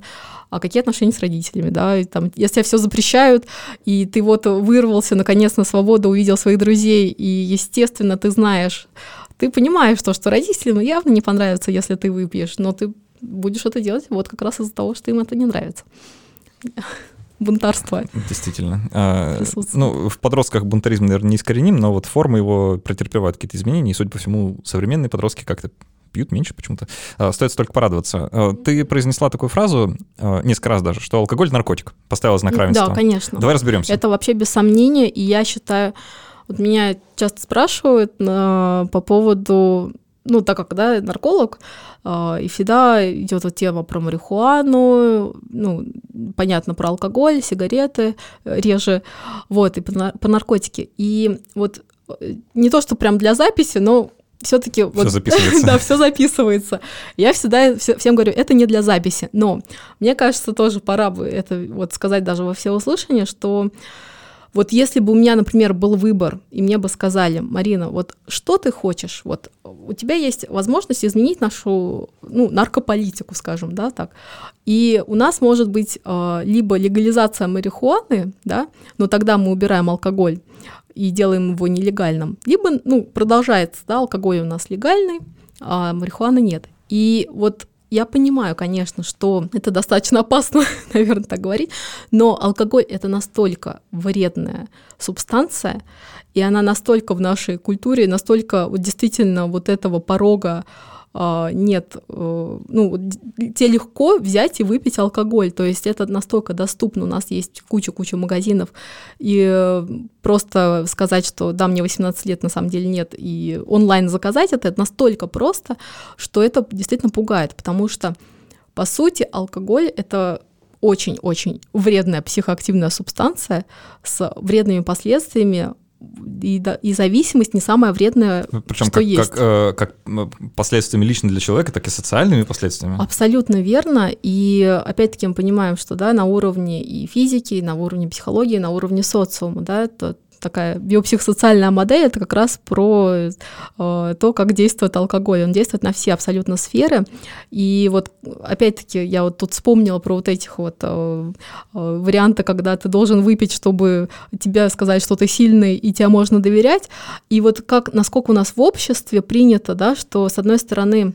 а какие отношения с родителями, да, и, там, если тебя все запрещают, и ты вот вырвался наконец на свободу, увидел своих друзей, и, естественно, ты знаешь, ты понимаешь то, что родителям явно не понравится, если ты выпьешь, но ты будешь это делать вот как раз из-за того, что им это не нравится бунтарство. Действительно. А, ну, в подростках бунтаризм, наверное, не искореним, но вот формы его претерпевают какие-то изменения, и, судя по всему, современные подростки как-то пьют меньше почему-то. А, остается только порадоваться. А, ты произнесла такую фразу, а, несколько раз даже, что алкоголь — наркотик. Поставила знак равенства. Да, конечно. Давай разберемся. Это вообще без сомнения, и я считаю... Вот меня часто спрашивают э, по поводу ну, так как, да, нарколог, и всегда идет вот тема про марихуану, ну, понятно, про алкоголь, сигареты э, реже, вот, и по наркотике. И вот э, не то, что прям для записи, но все-таки вот, все записывается. да, все записывается. Я всегда всем говорю, это не для записи. Но мне кажется, тоже пора бы это вот сказать даже во всеуслышание, что вот если бы у меня, например, был выбор, и мне бы сказали, Марина, вот что ты хочешь, вот у тебя есть возможность изменить нашу ну, наркополитику, скажем, да, так. И у нас может быть э, либо легализация марихуаны, да, но тогда мы убираем алкоголь, и делаем его нелегальным, либо ну, продолжается, да, алкоголь у нас легальный, а марихуаны нет. И вот я понимаю, конечно, что это достаточно опасно, наверное, так говорить, но алкоголь это настолько вредная субстанция, и она настолько в нашей культуре, настолько вот действительно вот этого порога нет, э, ну, тебе легко взять и выпить алкоголь, то есть это настолько доступно, у нас есть куча-куча магазинов, и э, просто сказать, что да, мне 18 лет, на самом деле нет, и онлайн заказать это, это настолько просто, что это действительно пугает, потому что, по сути, алкоголь — это очень-очень вредная психоактивная субстанция с вредными последствиями, и, да, и зависимость не самая вредная, Причем что как, есть. Как, э, как последствиями лично для человека, так и социальными последствиями. Абсолютно верно. И опять-таки мы понимаем, что да, на уровне и физики, и на уровне психологии, на уровне социума, да, это такая биопсихосоциальная модель, это как раз про э, то, как действует алкоголь. Он действует на все абсолютно сферы. И вот опять-таки я вот тут вспомнила про вот этих вот э, э, варианты, когда ты должен выпить, чтобы тебе сказать, что ты сильный и тебе можно доверять. И вот как, насколько у нас в обществе принято, да, что с одной стороны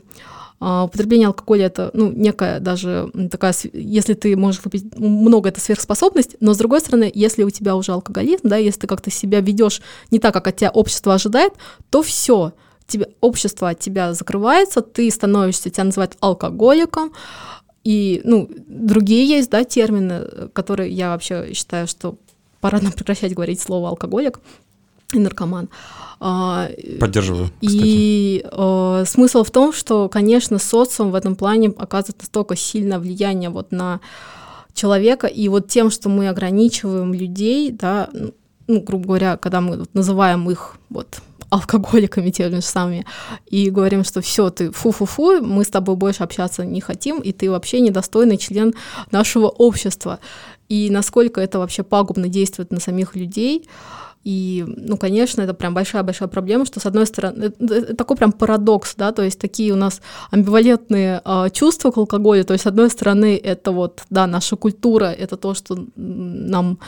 употребление алкоголя это ну, некая даже такая, если ты можешь выпить много, это сверхспособность, но с другой стороны, если у тебя уже алкоголизм, да, если ты как-то себя ведешь не так, как от тебя общество ожидает, то все, тебе, общество от тебя закрывается, ты становишься, тебя называют алкоголиком, и, ну, другие есть, да, термины, которые я вообще считаю, что пора нам прекращать говорить слово алкоголик, и наркоман. А, Поддерживаю. И э, смысл в том, что, конечно, социум в этом плане оказывает настолько сильное влияние вот на человека, и вот тем, что мы ограничиваем людей, да, ну, грубо говоря, когда мы вот называем их вот алкоголиками теми же самыми, и говорим, что все, ты фу-фу-фу, мы с тобой больше общаться не хотим, и ты вообще недостойный член нашего общества. И насколько это вообще пагубно действует на самих людей, и, ну, конечно, это прям большая-большая проблема, что, с одной стороны, это такой прям парадокс, да, то есть такие у нас амбивалентные э, чувства к алкоголю, то есть, с одной стороны, это вот, да, наша культура, это то, что нам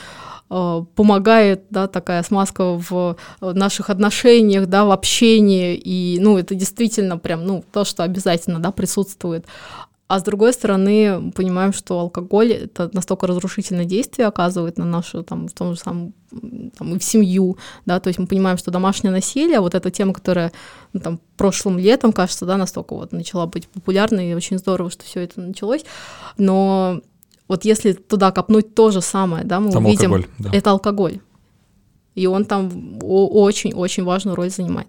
э, помогает, да, такая смазка в наших отношениях, да, в общении, и, ну, это действительно прям, ну, то, что обязательно, да, присутствует. А с другой стороны, понимаем, что алкоголь это настолько разрушительное действие оказывает на нашу, там, в том же самом, там, и в семью, да, то есть мы понимаем, что домашнее насилие, вот эта тема, которая ну, там, прошлым летом, кажется, да, настолько вот начала быть популярной, и очень здорово, что все это началось, но вот если туда копнуть то же самое, да, мы там увидим, алкоголь, да. это алкоголь. И он там очень-очень важную роль занимает.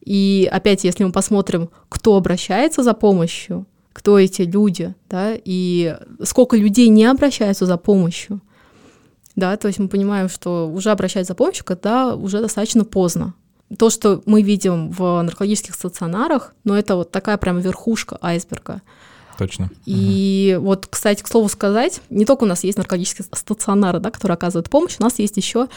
И опять, если мы посмотрим, кто обращается за помощью, кто эти люди, да, и сколько людей не обращаются за помощью, да, то есть мы понимаем, что уже обращаются за помощью, когда уже достаточно поздно. То, что мы видим в наркологических стационарах, ну, это вот такая прям верхушка айсберга. Точно. И угу. вот, кстати, к слову сказать, не только у нас есть наркологические стационары, да, которые оказывают помощь, у нас есть еще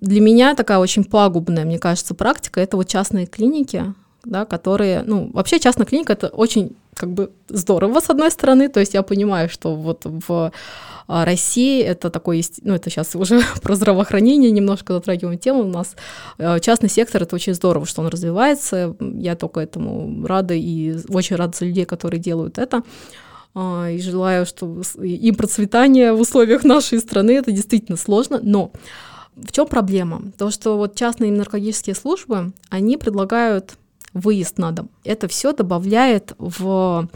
для меня такая очень пагубная, мне кажется, практика, это вот частные клиники, да, которые, ну, вообще частная клиника это очень как бы здорово, с одной стороны, то есть я понимаю, что вот в а, России это такой ну это сейчас уже про здравоохранение немножко затрагиваем тему, у нас э, частный сектор, это очень здорово, что он развивается, я только этому рада и очень рада за людей, которые делают это, а, и желаю, что им процветание в условиях нашей страны, это действительно сложно, но в чем проблема? То, что вот частные наркологические службы, они предлагают выезд на дом. Это все добавляет в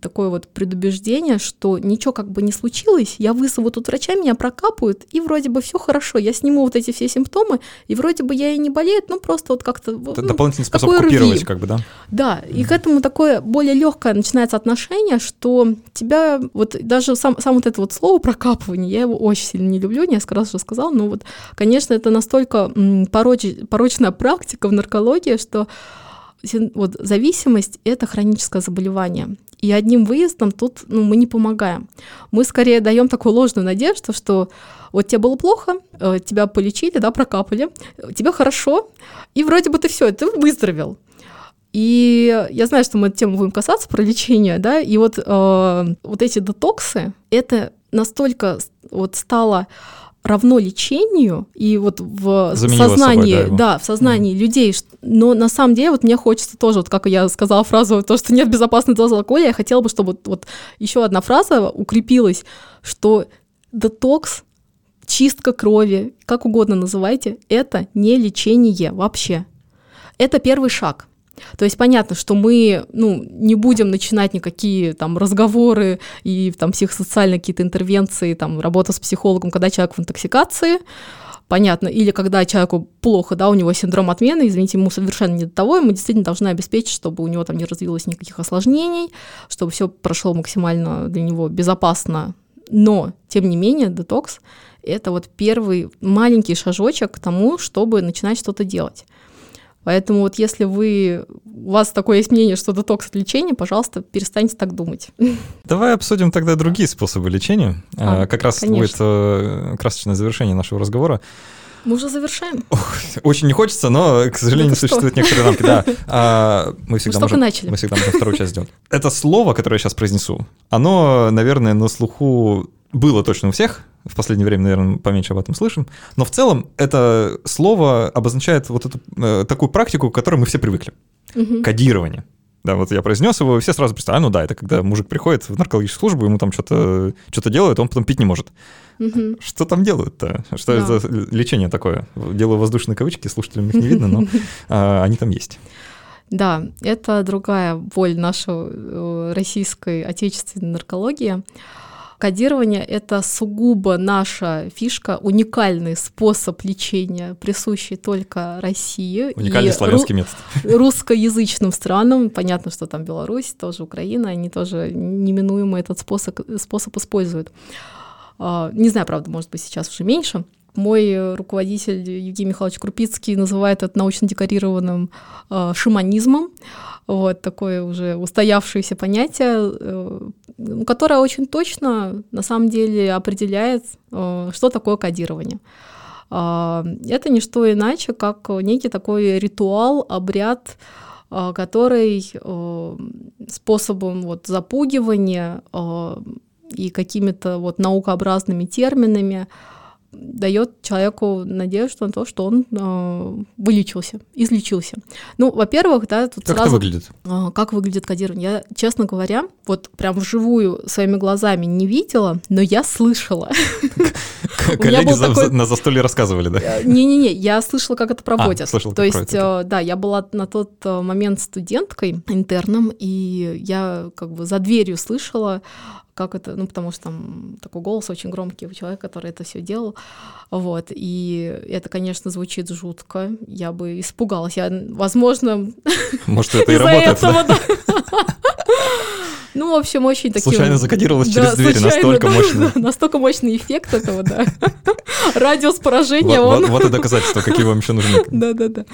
такое вот предубеждение, что ничего как бы не случилось, я вызову тут врача, меня прокапают, и вроде бы все хорошо, я сниму вот эти все симптомы, и вроде бы я и не болею, ну просто вот как-то... Это ну, дополнительный способ купировать, рви. как бы, да? Да, и к этому такое более легкое начинается отношение, что тебя, вот даже сам, сам вот это вот слово прокапывание, я его очень сильно не люблю, несколько раз уже сказала, но вот, конечно, это настолько пороч, порочная практика в наркологии, что вот зависимость — это хроническое заболевание. И одним выездом тут ну, мы не помогаем. Мы скорее даем такую ложную надежду, что вот тебе было плохо, э, тебя полечили, да, прокапали, тебе хорошо, и вроде бы ты все, ты выздоровел. И я знаю, что мы эту тему будем касаться про лечение, да, и вот, э, вот эти детоксы, это настолько вот стало равно лечению и вот в Заменила сознании, собой, да, да, в сознании mm. людей, но на самом деле вот мне хочется тоже, вот как я сказала фразу, то, что нет безопасной дозы алкоголя, я хотела бы, чтобы вот, вот еще одна фраза укрепилась, что детокс, чистка крови, как угодно называйте, это не лечение вообще. Это первый шаг. То есть понятно, что мы ну, не будем начинать никакие там разговоры и там психосоциальные какие-то интервенции, там работа с психологом, когда человек в интоксикации, понятно, или когда человеку плохо, да, у него синдром отмены, извините, ему совершенно не до того, и мы действительно должны обеспечить, чтобы у него там не развилось никаких осложнений, чтобы все прошло максимально для него безопасно. Но, тем не менее, детокс — это вот первый маленький шажочек к тому, чтобы начинать что-то делать. Поэтому вот если вы, у вас такое есть мнение, что детокс от лечения, пожалуйста, перестаньте так думать. Давай обсудим тогда другие способы лечения. А, как раз конечно. будет э, красочное завершение нашего разговора. Мы уже завершаем. Очень не хочется, но, к сожалению, ну, существуют что? некоторые рамки. Да. А, мы всегда мы можем, начали. Мы всегда можем вторую часть сделать. Это слово, которое я сейчас произнесу, оно, наверное, на слуху было точно у всех, в последнее время, наверное, поменьше об этом слышим. Но в целом это слово обозначает вот эту э, такую практику, к которой мы все привыкли. Угу. Кодирование. Да, вот я произнес его, и все сразу представляют, а, ну да, это когда мужик приходит в наркологическую службу, ему там что-то что делают, он потом пить не может. Угу. Что там делают-то? Что да. это за лечение такое? Делаю воздушные кавычки, слушателям их не видно, но а, они там есть. Да, это другая боль нашей э, российской отечественной наркологии. Кодирование — это сугубо наша фишка, уникальный способ лечения, присущий только России. Уникальный славянский ру- метод. Русскоязычным странам, понятно, что там Беларусь, тоже Украина, они тоже неминуемо этот способ, способ используют. А, не знаю, правда, может быть, сейчас уже меньше. Мой руководитель Евгений Михайлович Крупицкий называет это научно декорированным э, шаманизмом. Вот такое уже устоявшееся понятие, которое очень точно на самом деле определяет, э, что такое кодирование. Э, это не что иначе, как некий такой ритуал, обряд, э, который э, способом вот, запугивания э, и какими-то вот наукообразными терминами дает человеку надежду на то, что он э, вылечился, излечился. Ну, во-первых, да, тут как сразу... это выглядит? Э, как выглядит кодирование? Я, честно говоря, вот прям вживую своими глазами не видела, но я слышала. Коллеги на застолье рассказывали, да? Э, не-не-не, я слышала, как это проводят. То есть, да, я была на тот момент студенткой, интерном, и я как бы за дверью слышала как это, ну, потому что там такой голос очень громкий у человека, который это все делал, вот, и это, конечно, звучит жутко, я бы испугалась, я, возможно, может, это и работает, этого, да? Ну, в общем, очень такие... Случайно закодировалось да, через дверь, настолько да, мощный. Да, настолько мощный эффект этого, да. Радиус поражения, вот, он... Вот, вот и доказательства, какие вам еще нужны. Да-да-да.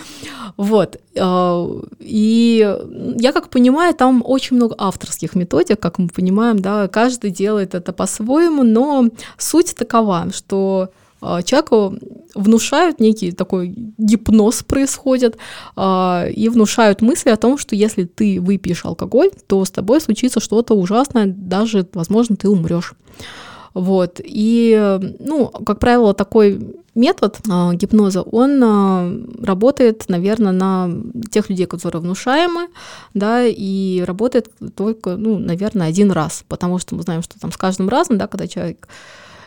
Вот. А, и я как понимаю, там очень много авторских методик, как мы понимаем, да, каждый делает это по-своему, но суть такова, что человеку внушают некий такой гипноз происходит а, и внушают мысли о том, что если ты выпьешь алкоголь, то с тобой случится что-то ужасное, даже, возможно, ты умрешь. Вот. И, ну, как правило, такой метод э, гипноза, он э, работает, наверное, на тех людей, которые внушаемы, да, и работает только, ну, наверное, один раз, потому что мы знаем, что там с каждым разом, да, когда человек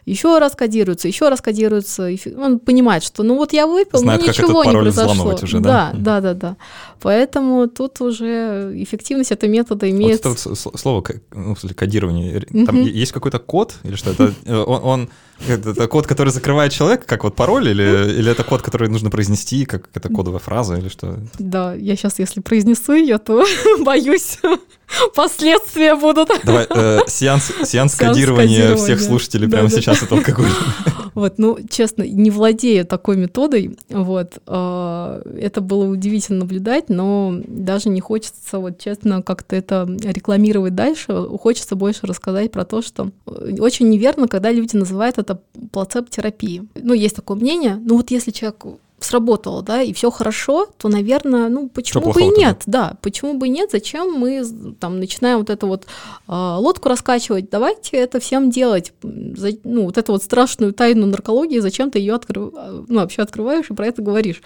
еще раз кодируется, еще раз кодируется. Он понимает, что ну вот я выпил, Знает, но ничего не произошло. Уже, да? да, да, да, да. Поэтому тут уже эффективность этого метода имеет. Вот это вот слово ну, кодирование. Там угу. есть какой-то код или что? Это он, он это, это код, который закрывает человека, как вот пароль, или, или это код, который нужно произнести, как это кодовая фраза, или что? Да, я сейчас, если произнесу ее, то боюсь, последствия будут. Давай, э, сеанс, сеанс, кодирования, всех слушателей да, прямо да. сейчас это алкоголь. Вот, ну, честно, не владея такой методой, вот, э, это было удивительно наблюдать, но даже не хочется, вот, честно, как-то это рекламировать дальше, хочется больше рассказать про то, что очень неверно, когда люди называют это плацеб-терапией. Ну, есть такое мнение, ну, вот если человек сработало, да, и все хорошо, то, наверное, ну почему бы и нет, да, почему бы и нет, зачем мы там начинаем вот эту вот э, лодку раскачивать, давайте это всем делать, За, ну вот эту вот страшную тайну наркологии, зачем ты ее открыв... ну, вообще открываешь и про это говоришь.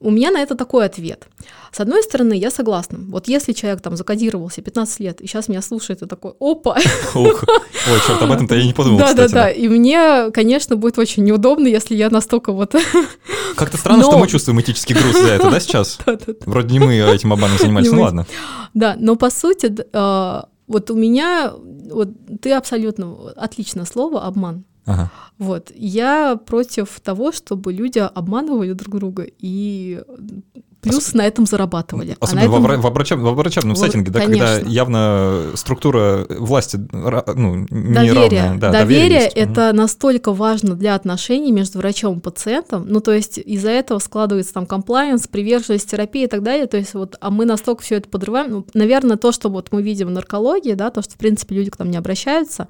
У меня на это такой ответ. С одной стороны, я согласна. Вот если человек там закодировался 15 лет, и сейчас меня слушает, и такой, опа. Ух, ой, черт, об этом-то я не подумал, Да, да, да. И мне, конечно, будет очень неудобно, если я настолько вот... Как-то странно, что мы чувствуем этический груз за это, да, сейчас? Вроде не мы этим обманом занимались, ну ладно. Да, но по сути, а, вот у меня, вот ты абсолютно, отличное слово, обман. Ага. Вот. Я против того, чтобы люди обманывали друг друга и плюс Ос... на этом зарабатывали. А Особенно а этом... в, врачеб... в врачебном вот, сеттинге, да, когда явно структура власти ну, доверие. Да, доверие — это угу. настолько важно для отношений между врачом и пациентом. Ну, то есть из-за этого складывается там комплайенс, приверженность терапии и так далее. То есть вот, а мы настолько все это подрываем. Ну, наверное, то, что вот мы видим в наркологии, да, то, что, в принципе, люди к нам не обращаются,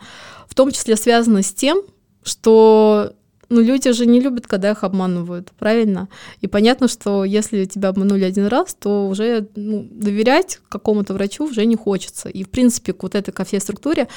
в том числе связано с тем, что ну, люди же не любят, когда их обманывают, правильно? И понятно, что если тебя обманули один раз, то уже ну, доверять какому-то врачу уже не хочется. И, в принципе, к вот этой ко всей структуре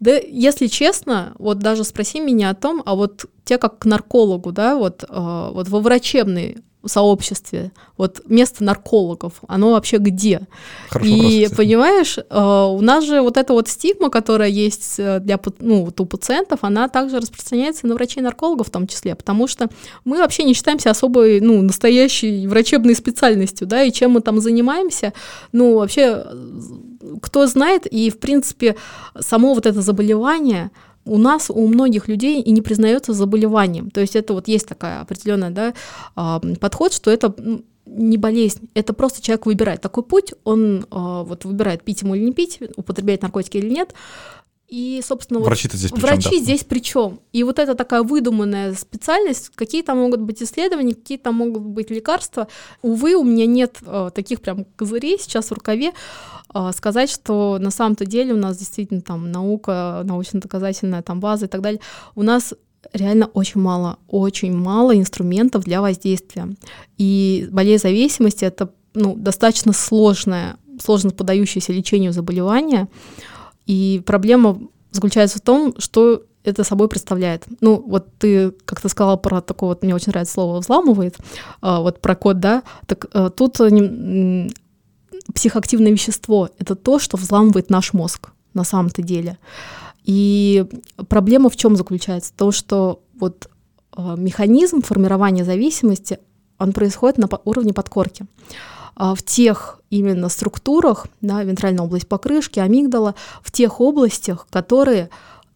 да, если честно, вот даже спроси меня о том, а вот те как к наркологу, да, вот, э, вот во врачебной сообществе, вот место наркологов, оно вообще где? Хорошо и вопрос, понимаешь, э, у нас же вот эта вот стигма, которая есть э, для ну, вот у пациентов, она также распространяется на врачей-наркологов в том числе, потому что мы вообще не считаемся особой, ну, настоящей врачебной специальностью, да, и чем мы там занимаемся, ну, вообще, кто знает, и, в принципе, само вот это заболевание, у нас, у многих людей и не признается заболеванием. То есть это вот есть такая определенная да, а, подход, что это не болезнь, это просто человек выбирает такой путь, он а, вот выбирает пить ему или не пить, употреблять наркотики или нет, и, собственно, врачи вот здесь врачи да. здесь при чем? И вот это такая выдуманная специальность, какие там могут быть исследования, какие там могут быть лекарства. Увы, у меня нет э, таких прям козырей сейчас в рукаве э, сказать, что на самом-то деле у нас действительно там наука, научно-доказательная там база и так далее. У нас реально очень мало, очень мало инструментов для воздействия. И болезнь зависимости это ну, достаточно сложное, сложно подающееся лечению заболевание. И проблема заключается в том, что это собой представляет. Ну, вот ты как-то сказала про такое, вот мне очень нравится слово «взламывает», а, вот про код, да, так а, тут не, психоактивное вещество — это то, что взламывает наш мозг на самом-то деле. И проблема в чем заключается? То, что вот а, механизм формирования зависимости, он происходит на уровне подкорки. В тех именно структурах, да, вентральная область покрышки, амигдала, в тех областях, которые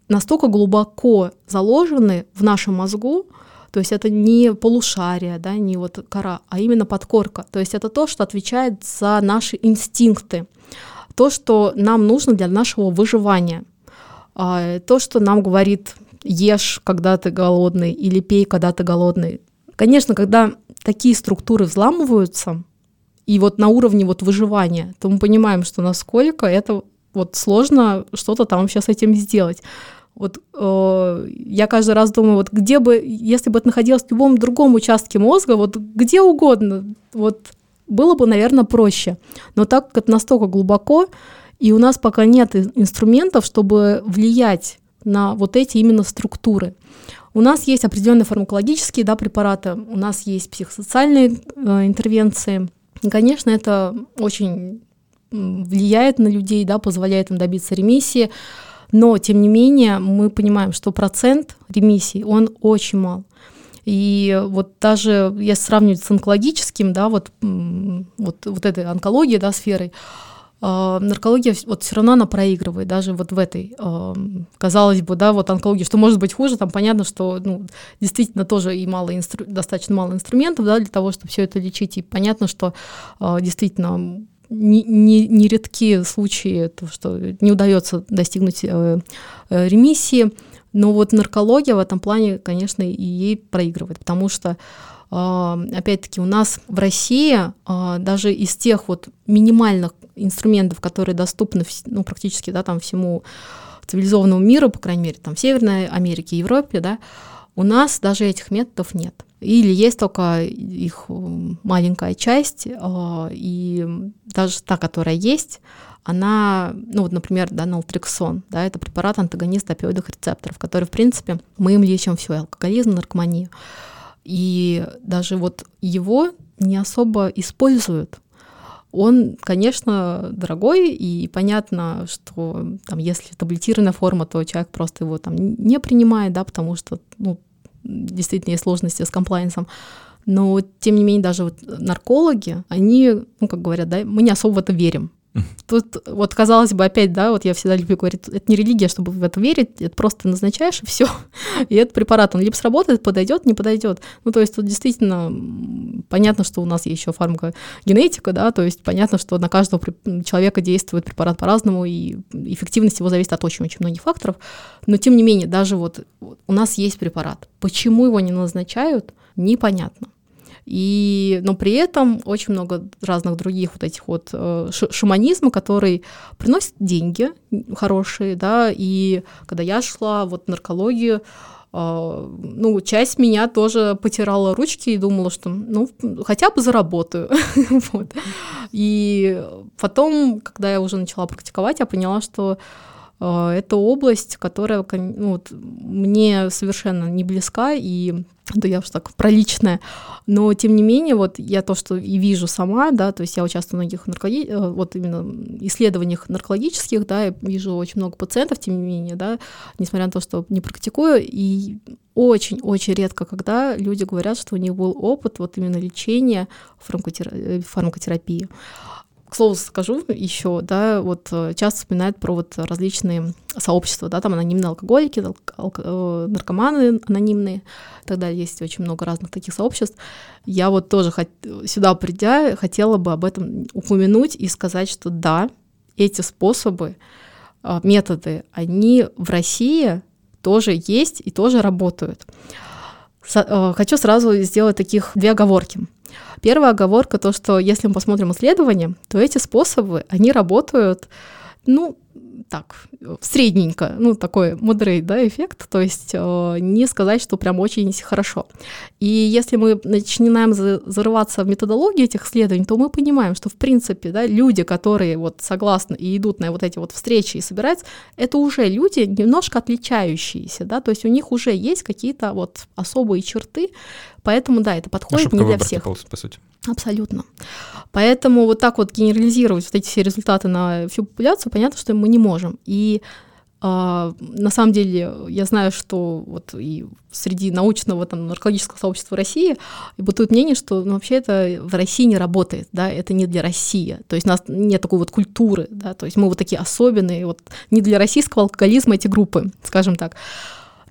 настолько глубоко заложены в нашем мозгу, то есть это не полушарие, да, не вот кора, а именно подкорка. То есть это то, что отвечает за наши инстинкты, то, что нам нужно для нашего выживания, а, то, что нам говорит ешь, когда ты голодный, или пей, когда ты голодный. Конечно, когда такие структуры взламываются, и вот на уровне вот выживания, то мы понимаем, что насколько это вот сложно что-то там вообще с этим сделать. Вот э, я каждый раз думаю, вот где бы, если бы это находилось в любом другом участке мозга, вот где угодно, вот было бы, наверное, проще. Но так как это настолько глубоко, и у нас пока нет инструментов, чтобы влиять на вот эти именно структуры. У нас есть определенные фармакологические да, препараты, у нас есть психосоциальные э, интервенции – Конечно, это очень влияет на людей, да, позволяет им добиться ремиссии, но тем не менее мы понимаем, что процент ремиссии, он очень мал. И вот даже если сравнивать с онкологическим, да, вот, вот, вот этой онкологией, да, сферой, наркология вот все равно она проигрывает, даже вот в этой, э, казалось бы, да, вот онкологии, что может быть хуже, там понятно, что ну, действительно тоже и мало инстру... достаточно мало инструментов, да, для того, чтобы все это лечить, и понятно, что э, действительно не, не, не случаи, то, что не удается достигнуть э, э, ремиссии, но вот наркология в этом плане, конечно, и ей проигрывает, потому что опять-таки у нас в России даже из тех вот минимальных инструментов, которые доступны ну, практически да, там, всему цивилизованному миру, по крайней мере, там, в Северной Америке, Европе, да, у нас даже этих методов нет. Или есть только их маленькая часть, а, и даже та, которая есть, она, ну вот, например, да, налтрексон, да, это препарат антагонист опиоидных рецепторов, который, в принципе, мы им лечим все, алкоголизм, наркоманию. И даже вот его не особо используют. Он, конечно, дорогой, и понятно, что там, если таблетированная форма, то человек просто его там не принимает, да, потому что ну, действительно есть сложности с комплайенсом. Но, тем не менее, даже вот наркологи, они, ну, как говорят, да, мы не особо в это верим. Тут вот казалось бы опять, да, вот я всегда люблю говорить, это не религия, чтобы в это верить, это просто назначаешь и все. И этот препарат, он либо сработает, подойдет, не подойдет. Ну, то есть тут действительно понятно, что у нас есть еще фармакогенетика, да, то есть понятно, что на каждого человека действует препарат по-разному, и эффективность его зависит от очень-очень многих факторов. Но тем не менее, даже вот у нас есть препарат. Почему его не назначают, непонятно. И, но при этом очень много разных других вот этих вот э, шаманизма, который приносит деньги хорошие, да, и когда я шла вот в наркологию, э, ну, часть меня тоже потирала ручки и думала, что, ну, хотя бы заработаю. вот. И потом, когда я уже начала практиковать, я поняла, что э, это область, которая ну, вот, мне совершенно не близка, и да я уж так про личное, но тем не менее, вот я то, что и вижу сама, да, то есть я участвую в многих наркологи... Э, вот именно исследованиях наркологических, да, я вижу очень много пациентов, тем не менее, да, несмотря на то, что не практикую, и очень-очень редко, когда люди говорят, что у них был опыт вот именно лечения фармакотера... фармакотерапии. К слову скажу еще, да, вот э, часто вспоминают про вот различные сообщества, да, там анонимные алкоголики, алк... Э, наркоманы анонимные и так далее. Есть очень много разных таких сообществ. Я вот тоже хот... сюда придя, хотела бы об этом упомянуть и сказать, что да, эти способы, э, методы, они в России тоже есть и тоже работают. Хочу сразу сделать таких две оговорки. Первая оговорка то, что если мы посмотрим исследования, то эти способы, они работают, ну, так, средненько, ну, такой мудрый, да, эффект, то есть э, не сказать, что прям очень хорошо. И если мы начинаем зарываться в методологию этих исследований, то мы понимаем, что, в принципе, да, люди, которые вот согласны и идут на вот эти вот встречи и собираются, это уже люди немножко отличающиеся, да, то есть у них уже есть какие-то вот особые черты, поэтому, да, это подходит Ошибка не для всех. По сути. Абсолютно. Поэтому вот так вот генерализировать вот эти все результаты на всю популяцию, понятно, что мы не можем. И Uh, на самом деле, я знаю, что вот и среди научного там, наркологического сообщества России бытует мнение, что ну, вообще это в России не работает, да, это не для России. То есть у нас нет такой вот культуры, да, то есть мы вот такие особенные, вот не для российского алкоголизма эти группы, скажем так.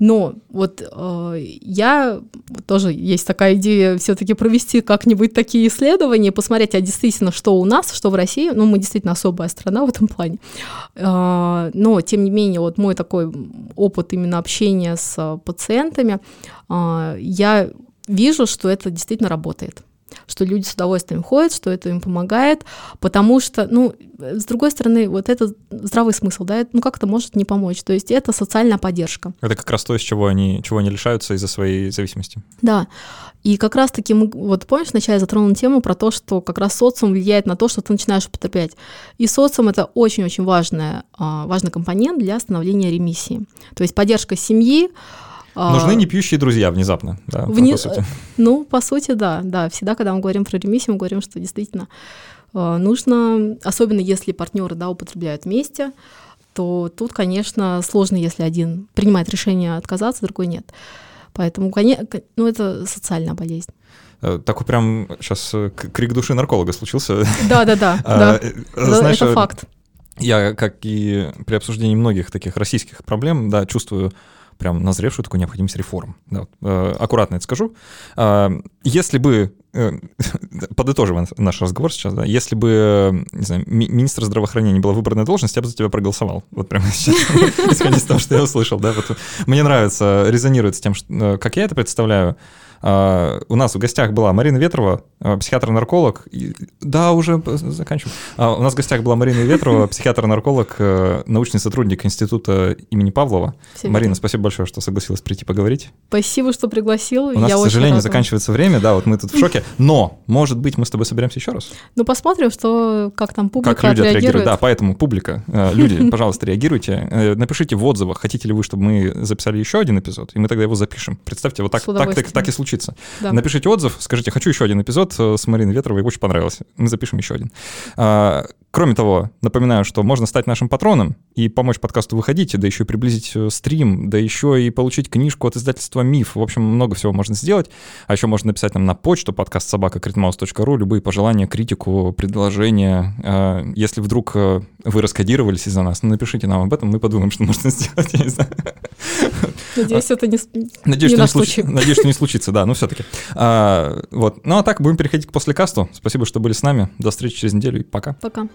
Но вот э, я тоже есть такая идея все-таки провести как-нибудь такие исследования, посмотреть, а действительно, что у нас, что в России. Ну, мы действительно особая страна в этом плане. Э, но, тем не менее, вот мой такой опыт именно общения с пациентами, э, я вижу, что это действительно работает что люди с удовольствием ходят, что это им помогает, потому что, ну, с другой стороны, вот это здравый смысл, да, ну как это может не помочь, то есть это социальная поддержка. Это как раз то, из чего они, чего они лишаются из-за своей зависимости. Да, и как раз-таки мы, вот помнишь, вначале затронул тему про то, что как раз социум влияет на то, что ты начинаешь употреблять. И социум — это очень-очень важный, а, важный компонент для становления ремиссии. То есть поддержка семьи, Нужны не пьющие друзья внезапно, да, Вне... по сути. Ну, по сути, да, да. Всегда, когда мы говорим про ремиссию, мы говорим, что действительно а, нужно, особенно если партнеры да, употребляют вместе, то тут, конечно, сложно, если один принимает решение отказаться, другой нет. Поэтому, конечно, ну, это социальная болезнь. Э, такой прям сейчас э, крик души нарколога случился. Да, да, да. да. Знаешь, это факт. Я, как и при обсуждении многих таких российских проблем, да, чувствую прям назревшую такую необходимость реформ. Да, вот, э, аккуратно это скажу. Э, если бы, э, наш разговор сейчас, да, если бы, не знаю, ми- министр здравоохранения была выбранная должность, я бы за тебя проголосовал. Вот прямо сейчас, исходя из того, что я услышал. Да, вот, мне нравится, резонирует с тем, э, как я это представляю. Uh, у нас в гостях была Марина Ветрова, uh, психиатр-нарколог. Да, уже заканчиваю. Uh, у нас в гостях была Марина Ветрова, психиатр-нарколог, э, научный сотрудник Института имени Павлова. Всем Марина, привет. спасибо большое, что согласилась прийти поговорить. Спасибо, что пригласил. У нас, Я к сожалению, заканчивается время, да, вот мы тут в шоке. Но, может быть, мы с тобой соберемся еще раз. Ну, посмотрим, что, как там публика Как люди отреагируют. Да, поэтому публика, э, люди, пожалуйста, реагируйте. Э, напишите в отзывах, хотите ли вы, чтобы мы записали еще один эпизод, и мы тогда его запишем. Представьте, вот так, так, так, так и случилось случится. Да. Напишите отзыв, скажите, хочу еще один эпизод э, с Мариной Ветровой, очень понравилось. Мы запишем еще один. Кроме того, напоминаю, что можно стать нашим патроном и помочь подкасту выходить, да еще и приблизить э, стрим, да еще и получить книжку от издательства «Миф». В общем, много всего можно сделать. А еще можно написать нам на почту подкаст собака любые пожелания, критику, предложения. А, если вдруг э, вы раскодировались из-за нас, ну, напишите нам об этом, мы подумаем, что можно сделать, я не знаю. Надеюсь, это не, Надеюсь, не что не случится. Надеюсь, что не случится, да, но все-таки. А, вот. Ну а так, будем переходить к послекасту. Спасибо, что были с нами. До встречи через неделю и пока. Пока.